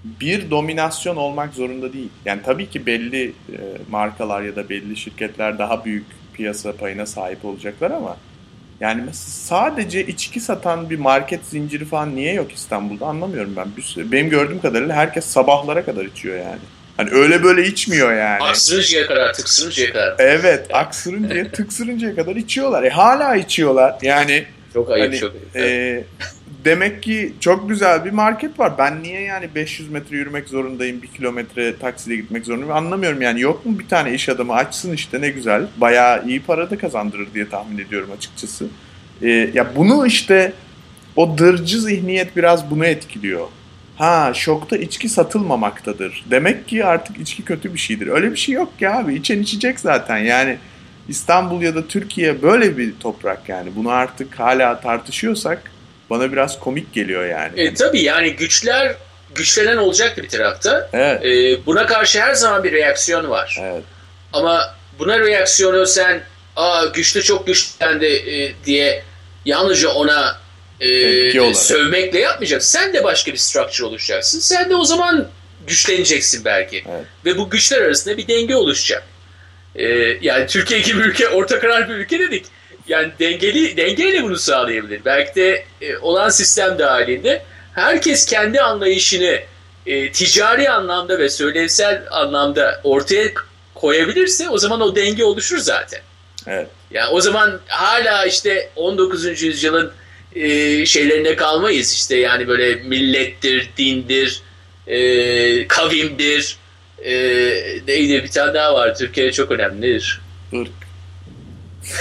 Bir dominasyon olmak zorunda değil. Yani tabii ki belli e, markalar ya da belli şirketler daha büyük piyasa payına sahip olacaklar ama yani sadece içki satan bir market zinciri falan niye yok İstanbul'da anlamıyorum ben. Benim gördüğüm kadarıyla herkes sabahlara kadar içiyor yani. Hani öyle böyle içmiyor yani. Aksırıncaya kadar, tıksırıncaya kadar. Evet, aksırıncaya, tıksırıncaya kadar içiyorlar. E hala içiyorlar. Yani çok ayıp, hani, çok ayıp. E, demek ki çok güzel bir market var. Ben niye yani 500 metre yürümek zorundayım, 1 kilometre taksiyle gitmek zorundayım anlamıyorum yani. Yok mu bir tane iş adamı açsın işte ne güzel. Bayağı iyi para da kazandırır diye tahmin ediyorum açıkçası. E, ya bunu işte o dırcı zihniyet biraz bunu etkiliyor. Ha şokta içki satılmamaktadır. Demek ki artık içki kötü bir şeydir. Öyle bir şey yok ki abi. İçen içecek zaten. Yani İstanbul ya da Türkiye böyle bir toprak yani. Bunu artık hala tartışıyorsak bana biraz komik geliyor yani. E, tabii yani güçler güçlenen olacak bir tarafta. Evet. E, buna karşı her zaman bir reaksiyon var. Evet. ama buna reaksiyonu sen Aa, güçlü çok güçlendi e, diye yalnızca ona e, sövmekle yapmayacaksın. Sen de başka bir structure oluşacaksın. Sen de o zaman güçleneceksin belki. Evet. Ve bu güçler arasında bir denge oluşacak. E, yani Türkiye gibi ülke orta karar bir ülke dedik. Yani dengeli dengeyle bunu sağlayabilir. Belki de e, olan sistem dahilinde herkes kendi anlayışını e, ticari anlamda ve söylevsel anlamda ortaya koyabilirse o zaman o denge oluşur zaten. Evet. Yani o zaman hala işte 19. yüzyılın e, şeylerine kalmayız işte yani böyle millettir, dindir, e, kavimdir, e, neydi bir tane daha var Türkiye'de çok önemlidir. Irk. (laughs)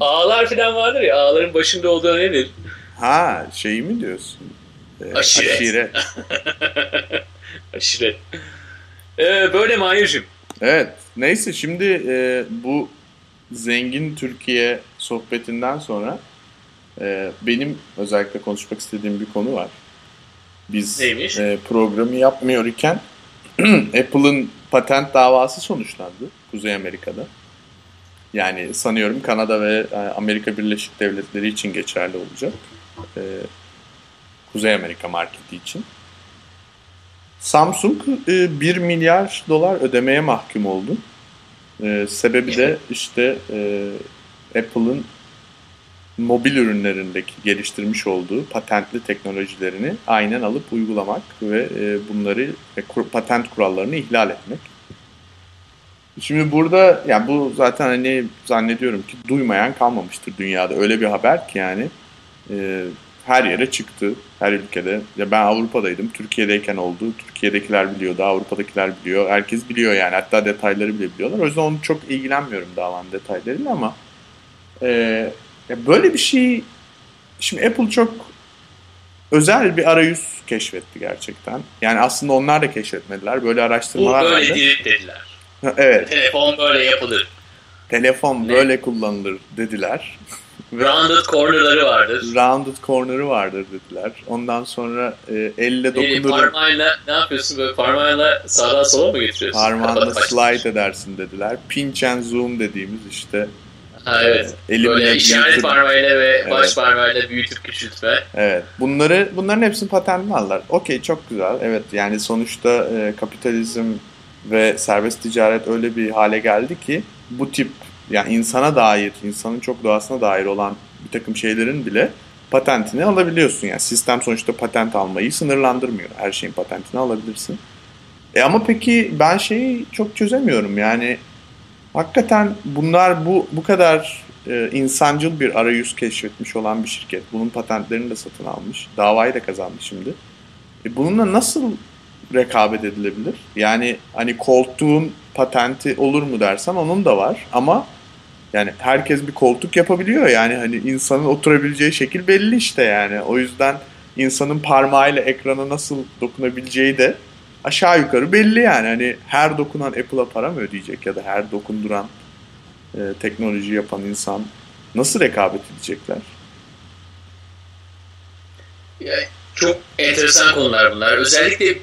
Ağlar falan vardır ya ağların başında olduğu nedir? Ha şey mi diyorsun? Ee, aşiret. Aşiret. (laughs) aşiret. Ee, böyle Mahir'cim. Evet. Neyse şimdi e, bu zengin Türkiye sohbetinden sonra e, benim özellikle konuşmak istediğim bir konu var. Biz e, programı yapmıyor iken (clears throat) Apple'ın patent davası sonuçlandı Kuzey Amerika'da. Yani sanıyorum Kanada ve e, Amerika Birleşik Devletleri için geçerli olacak. E, Kuzey Amerika marketi için. Samsung 1 e, milyar dolar ödemeye mahkum oldu. Sebebi de işte Apple'ın mobil ürünlerindeki geliştirmiş olduğu patentli teknolojilerini aynen alıp uygulamak ve bunları patent kurallarını ihlal etmek. Şimdi burada yani bu zaten hani zannediyorum ki duymayan kalmamıştır dünyada. Öyle bir haber ki yani e, her yere çıktı. Her ülkede. Ya ben Avrupa'daydım. Türkiye'deyken oldu. Türkiye'dekiler biliyordu. Avrupa'dakiler biliyor. Herkes biliyor yani. Hatta detayları bile biliyorlar. O yüzden onu çok ilgilenmiyorum davanın detaylarıyla ama e, ya böyle bir şey şimdi Apple çok özel bir arayüz keşfetti gerçekten. Yani aslında onlar da keşfetmediler. Böyle araştırmalar Bu böyle vardı. dediler. evet. Telefon böyle yapılır. Telefon ne? böyle kullanılır dediler. Rounded corner'ları vardır. Rounded corner'ı vardır dediler. Ondan sonra e, elle dokunur. E, parmağıyla ne yapıyorsun böyle parmağıyla sağdan sola mı getiriyorsun? Parmağınla slide edersin dediler. Pinch and zoom dediğimiz işte. Ha, evet. Elimle böyle işaret büyütür. parmağıyla ve evet. baş parmağıyla büyütüp küçültme. Evet. Bunları bunların hepsini patentini aldılar. Okey çok güzel. Evet yani sonuçta e, kapitalizm ve serbest ticaret öyle bir hale geldi ki bu tip yani insana dair, insanın çok doğasına dair olan bir takım şeylerin bile patentini alabiliyorsun. Yani sistem sonuçta patent almayı sınırlandırmıyor. Her şeyin patentini alabilirsin. E ama peki ben şeyi çok çözemiyorum. Yani hakikaten bunlar bu bu kadar e, insancıl bir arayüz keşfetmiş olan bir şirket. Bunun patentlerini de satın almış. Davayı da kazandı şimdi. E bununla nasıl rekabet edilebilir? Yani hani koltuğun patenti olur mu dersen onun da var ama yani herkes bir koltuk yapabiliyor yani hani insanın oturabileceği şekil belli işte yani. O yüzden insanın parmağıyla ekrana nasıl dokunabileceği de aşağı yukarı belli yani. Hani her dokunan Apple'a para mı ödeyecek ya da her dokunduran e, teknoloji yapan insan nasıl rekabet edecekler? Çok enteresan konular bunlar. Özellikle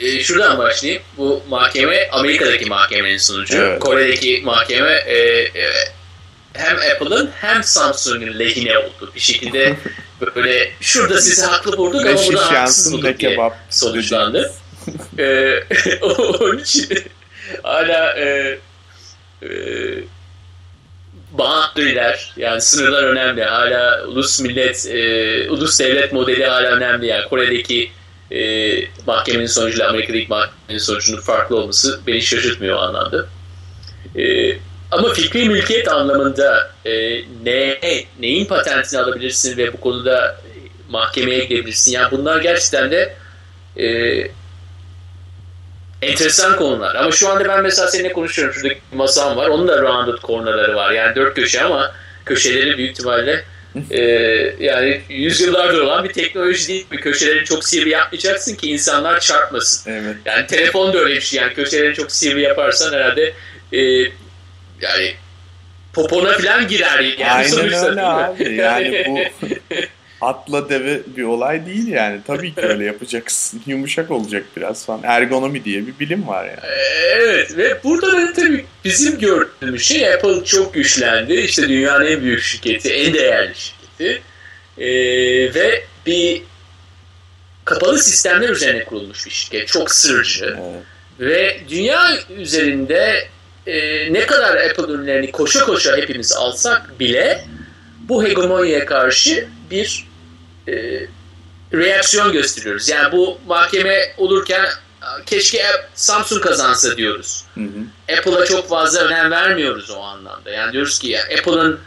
e, şuradan başlayayım. Bu mahkeme Amerika'daki mahkemenin sonucu. Evet. Kore'deki mahkeme e, e, hem Apple'ın hem Samsung'un lehine oldu. Bir şekilde böyle şurada sizi haklı bulduk ama burada haksız bulduk diye sonuçlandı. ee, (laughs) onun için hala e, e, boundary'ler yani sınırlar önemli. Hala ulus millet, e, ulus devlet modeli hala önemli. Yani Kore'deki e, mahkemenin sonucuyla Amerika'daki mahkemenin sonucunun farklı olması beni şaşırtmıyor o anlamda. E, ama fikri mülkiyet anlamında e, ne neyin patentini alabilirsin ve bu konuda mahkemeye gidebilirsin. Yani bunlar gerçekten de e, enteresan konular. Ama şu anda ben mesela seninle konuşuyorum. Şurada masam var. Onun da rounded cornerları var. Yani dört köşe ama köşeleri büyük ihtimalle e, yani yüzyıllardır olan bir teknoloji değil mi? Köşeleri çok sivri yapmayacaksın ki insanlar çarpmasın. Evet. Yani telefon da öyle bir şey. Yani köşeleri çok sivri yaparsan herhalde e, yani popona falan girer yani Aynen sonuçta, öyle abi. Yani (laughs) bu atla deve bir olay değil yani. Tabii ki öyle yapacaksın. (laughs) Yumuşak olacak biraz falan. Ergonomi diye bir bilim var yani. Evet ve burada da tabii bizim gördüğümüz şey Apple çok güçlendi. İşte dünyanın en büyük şirketi, en değerli şirketi. Ee, ve bir kapalı sistemler üzerine kurulmuş bir şirket. Çok sırcı. Evet. Ve dünya üzerinde e, ne kadar Apple ürünlerini koşa koşa hepimiz alsak bile bu hegemonyaya karşı bir e, reaksiyon gösteriyoruz. Yani bu mahkeme olurken keşke Samsung kazansa diyoruz. Apple'a çok fazla önem vermiyoruz o anlamda. Yani diyoruz ki Apple'ın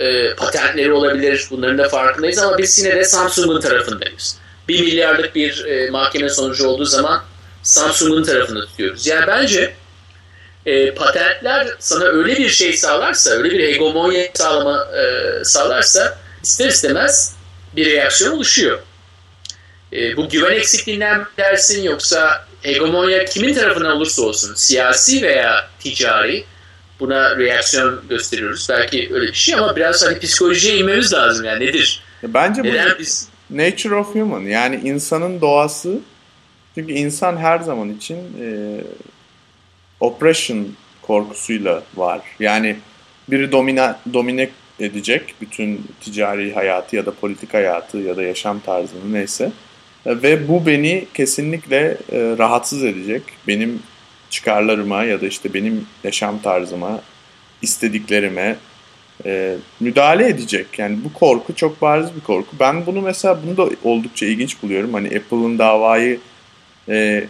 e, patentleri olabilir, bunların da farkındayız ama biz yine de Samsung'un tarafındayız. Bir milyarlık bir e, mahkeme sonucu olduğu zaman Samsung'un tarafını tutuyoruz. Yani bence e, patentler sana öyle bir şey sağlarsa, öyle bir hegemonya sağlama e, sağlarsa ister istemez bir reaksiyon oluşuyor. E, bu güven eksikliğinden mi dersin yoksa hegemonya kimin tarafından olursa olsun siyasi veya ticari buna reaksiyon gösteriyoruz. Belki öyle bir şey ama biraz hani psikolojiye inmemiz lazım yani nedir? Bence Neden bu biz... nature of human yani insanın doğası çünkü insan her zaman için e, oppression korkusuyla var. Yani biri domine, domine edecek bütün ticari hayatı ya da politik hayatı ya da yaşam tarzını neyse. Ve bu beni kesinlikle e, rahatsız edecek. Benim çıkarlarıma ya da işte benim yaşam tarzıma, istediklerime e, müdahale edecek. Yani bu korku çok bariz bir korku. Ben bunu mesela bunu da oldukça ilginç buluyorum. Hani Apple'ın davayı e,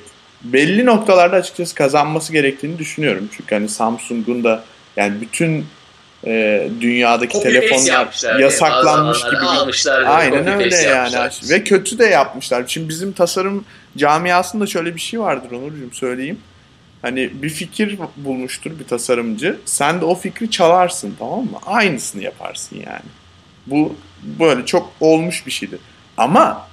belli noktalarda açıkçası kazanması gerektiğini düşünüyorum. Çünkü hani Samsung'un da yani bütün e, dünyadaki copy telefonlar yasaklanmış gibi. Almışlar, Aynen öyle yani. Ve kötü de yapmışlar. Şimdi bizim tasarım camiasında şöyle bir şey vardır Onurcuğum söyleyeyim. Hani bir fikir bulmuştur bir tasarımcı. Sen de o fikri çalarsın tamam mı? Aynısını yaparsın yani. Bu böyle çok olmuş bir şeydir. Ama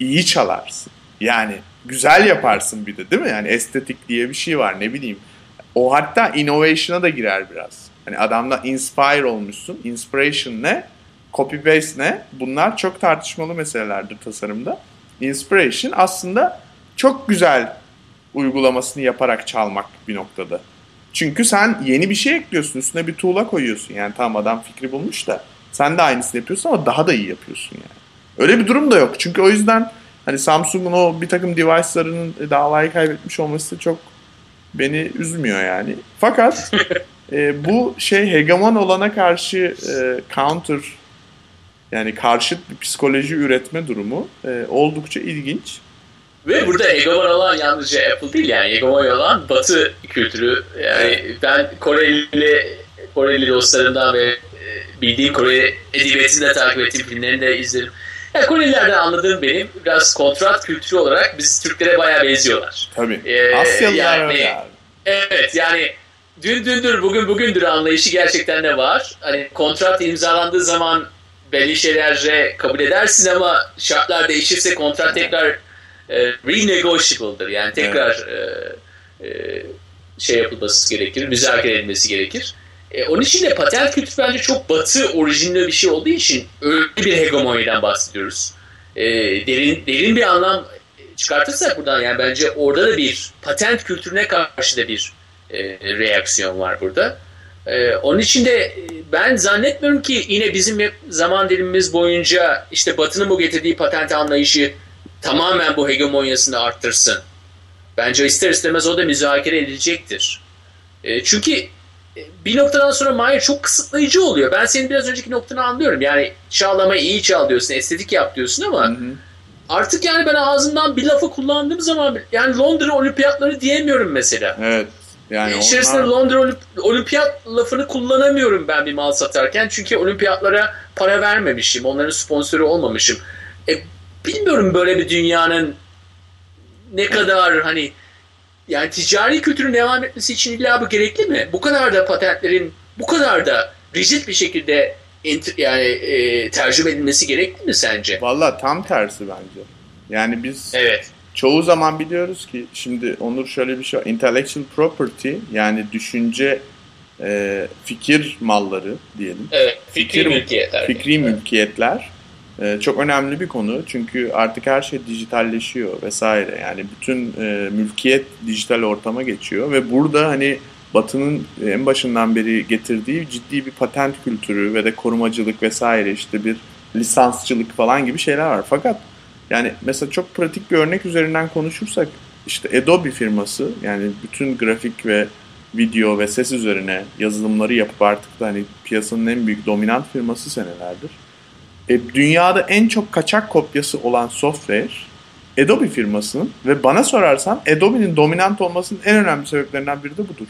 iyi çalarsın. Yani güzel yaparsın bir de değil mi? Yani estetik diye bir şey var ne bileyim. O hatta innovation'a da girer biraz. Hani adamla inspire olmuşsun. Inspiration ne? Copy paste ne? Bunlar çok tartışmalı meselelerdir tasarımda. Inspiration aslında çok güzel uygulamasını yaparak çalmak bir noktada. Çünkü sen yeni bir şey ekliyorsun. Üstüne bir tuğla koyuyorsun. Yani tamam adam fikri bulmuş da sen de aynısını yapıyorsun ama daha da iyi yapıyorsun yani. Öyle bir durum da yok. Çünkü o yüzden hani Samsung'un o bir takım device'larının davayı kaybetmiş olması çok beni üzmüyor yani. Fakat (laughs) e, bu şey hegemon olana karşı e, counter yani karşıt bir psikoloji üretme durumu e, oldukça ilginç. Ve burada hegemon olan yalnızca Apple değil yani hegemon olan Batı kültürü. Yani ben Koreli Koreli dostlarımdan ve e, bildiğim Kore edebiyatını da takip ettiğim filmlerini de izlerim. Yani Korelilerden anladığım benim biraz kontrat kültürü olarak biz Türklere bayağı benziyorlar. Tabii. Ee, Asyalılar yani, öyle abi. Evet yani dün dündür bugün bugündür anlayışı gerçekten de var. Hani kontrat imzalandığı zaman belli şeylerce kabul edersin ama şartlar değişirse kontrat tekrar e, renegotiable'dır. Yani tekrar evet. e, e, şey yapılması gerekir, müzakere edilmesi gerekir. E, onun için de patent kültürü bence çok batı orijinli bir şey olduğu için öyle bir hegemonyadan bahsediyoruz. E, derin, derin bir anlam çıkartırsak buradan yani bence orada da bir patent kültürüne karşı da bir e, reaksiyon var burada. E, onun için de e, ben zannetmiyorum ki yine bizim zaman dilimimiz boyunca işte Batı'nın bu getirdiği patent anlayışı tamamen bu hegemonyasını arttırsın. Bence ister istemez o da müzakere edilecektir. E, çünkü bir noktadan sonra Mahir çok kısıtlayıcı oluyor. Ben senin biraz önceki noktanı anlıyorum. Yani çağlama iyi çal diyorsun, estetik yap diyorsun ama hı hı. artık yani ben ağzımdan bir lafı kullandığım zaman yani Londra olimpiyatları diyemiyorum mesela. Evet. Yani İçerisinde onlar... Londra olimpiyat lafını kullanamıyorum ben bir mal satarken. Çünkü olimpiyatlara para vermemişim. Onların sponsoru olmamışım. E, bilmiyorum böyle bir dünyanın ne kadar hani yani ticari kültürün devam etmesi için illa bu gerekli mi? Bu kadar da patentlerin bu kadar da rigid bir şekilde yani e, tercüme edilmesi gerekli mi sence? Valla tam tersi bence. Yani biz evet çoğu zaman biliyoruz ki şimdi Onur şöyle bir şey var. Intellectual property yani düşünce e, fikir malları diyelim. Evet, fikri, fikir, mülkiyetler. Fikri evet. mülkiyetler çok önemli bir konu çünkü artık her şey dijitalleşiyor vesaire. Yani bütün e, mülkiyet dijital ortama geçiyor ve burada hani Batı'nın en başından beri getirdiği ciddi bir patent kültürü ve de korumacılık vesaire işte bir lisansçılık falan gibi şeyler var. Fakat yani mesela çok pratik bir örnek üzerinden konuşursak işte Adobe firması yani bütün grafik ve video ve ses üzerine yazılımları yapıp artık da hani piyasanın en büyük dominant firması senelerdir. E, dünyada en çok kaçak kopyası olan software Adobe firmasının ve bana sorarsan Adobe'nin dominant olmasının en önemli sebeplerinden biri de budur.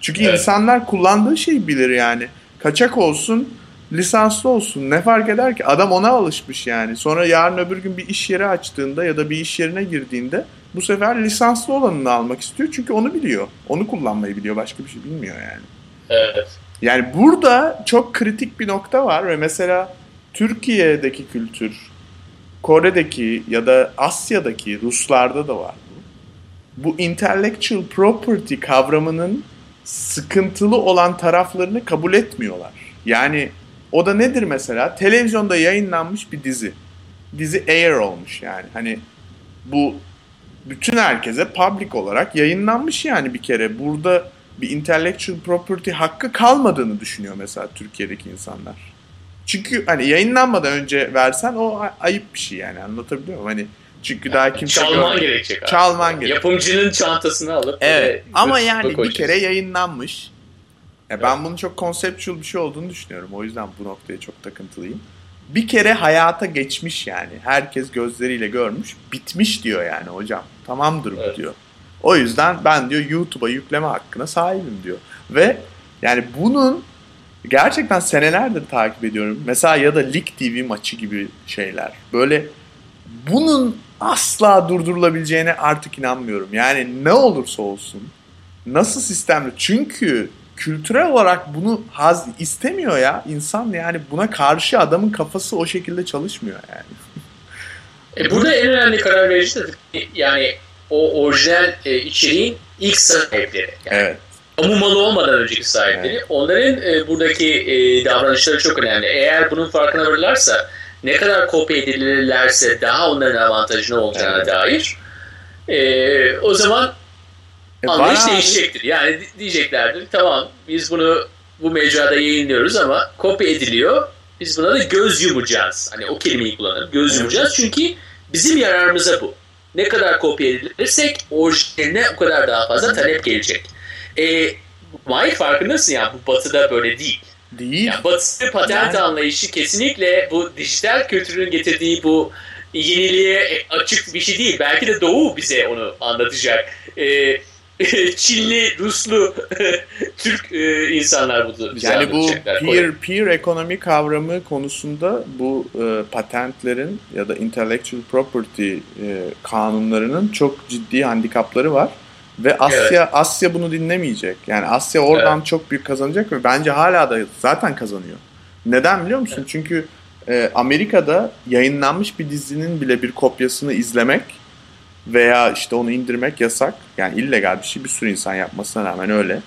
Çünkü evet. insanlar kullandığı şeyi bilir yani. Kaçak olsun, lisanslı olsun ne fark eder ki? Adam ona alışmış yani. Sonra yarın öbür gün bir iş yeri açtığında ya da bir iş yerine girdiğinde bu sefer lisanslı olanını almak istiyor. Çünkü onu biliyor. Onu kullanmayı biliyor. Başka bir şey bilmiyor yani. Evet. Yani burada çok kritik bir nokta var ve mesela Türkiye'deki kültür, Kore'deki ya da Asya'daki Ruslarda da var bu. Bu intellectual property kavramının sıkıntılı olan taraflarını kabul etmiyorlar. Yani o da nedir mesela? Televizyonda yayınlanmış bir dizi. Dizi air olmuş yani. Hani bu bütün herkese public olarak yayınlanmış yani bir kere. Burada bir intellectual property hakkı kalmadığını düşünüyor mesela Türkiye'deki insanlar. Çünkü hani yayınlanmadan önce versen o ayıp bir şey yani anlatabiliyor muyum? Hani çünkü daha kimse çalman gerekecek. Abi. Çalman gerekecek. Yapımcının çantasını alıp Evet. Ama yani bir kere yayınlanmış. Ya ben bunun çok conceptual bir şey olduğunu düşünüyorum. O yüzden bu noktaya çok takıntılıyım. Bir kere hayata geçmiş yani. Herkes gözleriyle görmüş. Bitmiş diyor yani hocam. Tamamdır bu evet. diyor. O yüzden ben diyor YouTube'a yükleme hakkına sahibim diyor. Ve yani bunun gerçekten senelerdir takip ediyorum. Mesela ya da Lig TV maçı gibi şeyler. Böyle bunun asla durdurulabileceğine artık inanmıyorum. Yani ne olursa olsun nasıl sistemli çünkü kültürel olarak bunu haz istemiyor ya insan yani buna karşı adamın kafası o şekilde çalışmıyor yani. E burada en önemli karar verici de yani o orijinal e, içeriğin ilk sahipleri. Yani evet. Kamu malı olmadan önceki sahipleri. Evet. Onların e, buradaki e, davranışları çok önemli. Eğer bunun farkına varırlarsa ne kadar kopya edilirlerse daha onların avantajına olacağına evet. dair e, o zaman e, anlayış bana... değişecektir. Yani diyeceklerdir tamam biz bunu bu mecrada yayınlıyoruz ama kopya ediliyor. Biz buna da göz yumacağız. Hani o kelimeyi kullanırım. Göz evet. yumacağız çünkü bizim yararımıza bu. Ne kadar kopya edilirsek orijinaline o kadar daha fazla talep gelecek. E, Mahir farkındasın ya bu batıda böyle değil. Değil. Yani batı patent yani... anlayışı kesinlikle bu dijital kültürün getirdiği bu yeniliğe açık bir şey değil. Belki de Doğu bize onu anlatacak. Ee, (laughs) Çinli, Ruslu, (laughs) Türk e, insanlar bunu bize Yani bu peer, peer ekonomi kavramı konusunda bu e, patentlerin ya da intellectual property e, kanunlarının çok ciddi handikapları var. Ve Asya evet. Asya bunu dinlemeyecek. Yani Asya oradan evet. çok büyük kazanacak ve bence hala da zaten kazanıyor. Neden biliyor musun? Evet. Çünkü e, Amerika'da yayınlanmış bir dizinin bile bir kopyasını izlemek veya işte onu indirmek yasak. Yani illegal bir şey bir sürü insan yapmasına rağmen öyle.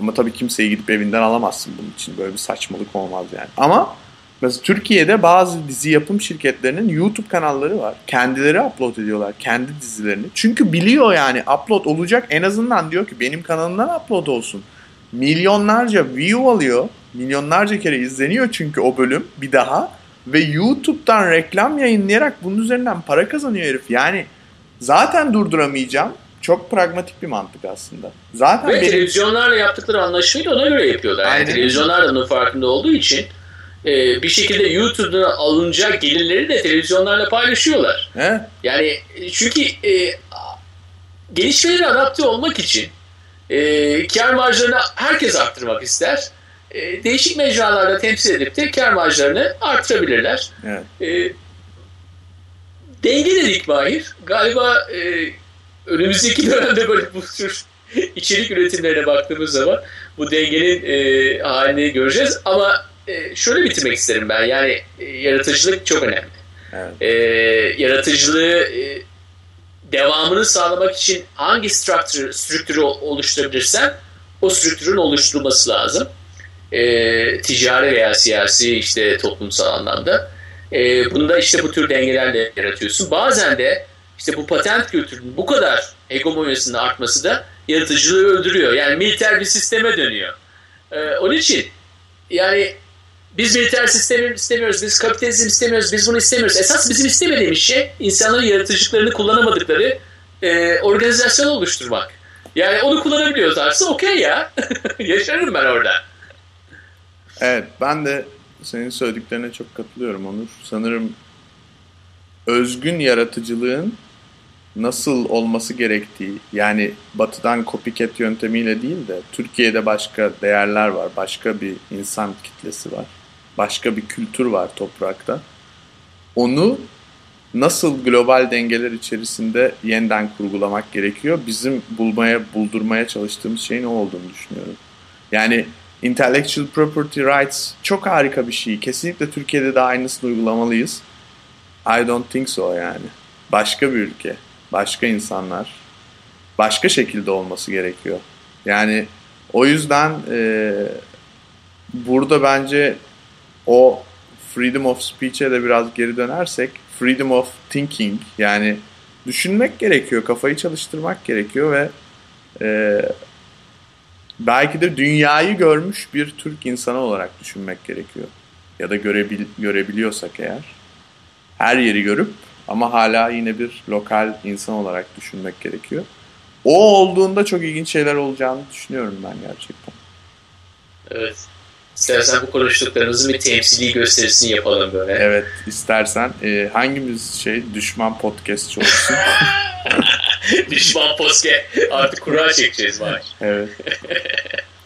Ama tabii kimseyi gidip evinden alamazsın bunun için. Böyle bir saçmalık olmaz yani. Ama Mesela Türkiye'de bazı dizi yapım şirketlerinin YouTube kanalları var. Kendileri upload ediyorlar kendi dizilerini. Çünkü biliyor yani upload olacak en azından diyor ki benim kanalımdan upload olsun. Milyonlarca view alıyor. Milyonlarca kere izleniyor çünkü o bölüm bir daha. Ve YouTube'dan reklam yayınlayarak bunun üzerinden para kazanıyor herif. Yani zaten durduramayacağım. Çok pragmatik bir mantık aslında. Zaten Ve benim... televizyonlarla yaptıkları da ona göre yapıyorlar. Yani televizyonlar da bunun farkında olduğu için e, bir şekilde YouTube'dan alınacak gelirleri de televizyonlarla paylaşıyorlar. He? Yani çünkü e, gelişmelere adapte olmak için e, kar marjlarını herkes arttırmak ister. E, değişik mecralarda temsil edip de kar marjlarını arttırabilirler. Evet. E, denge dedik Mahir. Galiba e, önümüzdeki dönemde böyle bu tür içerik üretimlerine baktığımız zaman bu dengenin e, halini göreceğiz. Ama e, şöyle bitirmek isterim ben. Yani e, yaratıcılık çok önemli. Evet. E, yaratıcılığı e, devamını sağlamak için hangi structure, strüktürü oluşturabilirsen o strüktürün oluşturulması lazım. E, ticari veya siyasi işte toplumsal anlamda. E, bunda işte bu tür dengelerle yaratıyorsun. Bazen de işte bu patent kültürünün bu kadar hegemonyasının artması da yaratıcılığı öldürüyor. Yani militer bir sisteme dönüyor. E, onun için yani biz militer sistemi istemiyoruz, biz kapitalizm istemiyoruz, biz bunu istemiyoruz. Esas bizim istemediğimiz şey insanların yaratıcılıklarını kullanamadıkları e, organizasyon oluşturmak. Yani onu kullanabiliyorlarsa okey ya. (laughs) Yaşarım ben orada. Evet ben de senin söylediklerine çok katılıyorum Onur. Sanırım özgün yaratıcılığın nasıl olması gerektiği yani batıdan copycat yöntemiyle değil de Türkiye'de başka değerler var, başka bir insan kitlesi var, başka bir kültür var toprakta. Onu nasıl global dengeler içerisinde yeniden kurgulamak gerekiyor? Bizim bulmaya, buldurmaya çalıştığımız şeyin o olduğunu düşünüyorum. Yani intellectual property rights çok harika bir şey. Kesinlikle Türkiye'de de aynısını uygulamalıyız. I don't think so yani. Başka bir ülke, başka insanlar, başka şekilde olması gerekiyor. Yani o yüzden e, burada bence o freedom of speech'e de biraz geri dönersek freedom of thinking yani düşünmek gerekiyor, kafayı çalıştırmak gerekiyor ve e, belki de dünyayı görmüş bir Türk insanı olarak düşünmek gerekiyor. Ya da görebil, görebiliyorsak eğer. Her yeri görüp ama hala yine bir lokal insan olarak düşünmek gerekiyor. O olduğunda çok ilginç şeyler olacağını düşünüyorum ben gerçekten. Evet. İstersen bu konuştuklarımızın bir temsili gösterisini yapalım böyle. Evet istersen. E, hangimiz şey düşman podcastçı olsun? (laughs) düşman podcast. Artık kura çekeceğiz var. Evet.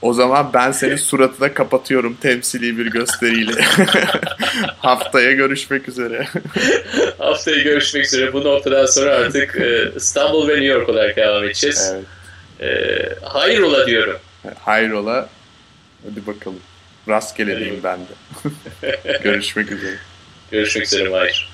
O zaman ben senin suratına kapatıyorum temsili bir gösteriyle. (laughs) Haftaya görüşmek üzere. (laughs) Haftaya görüşmek üzere. Bu noktadan sonra artık e, İstanbul ve New York olarak devam edeceğiz. Evet. E, hayrola diyorum. Hayrola. Hadi bakalım. Rastgele diyeyim ben de. Görüşmek üzere. Görüşmek üzere Mahir.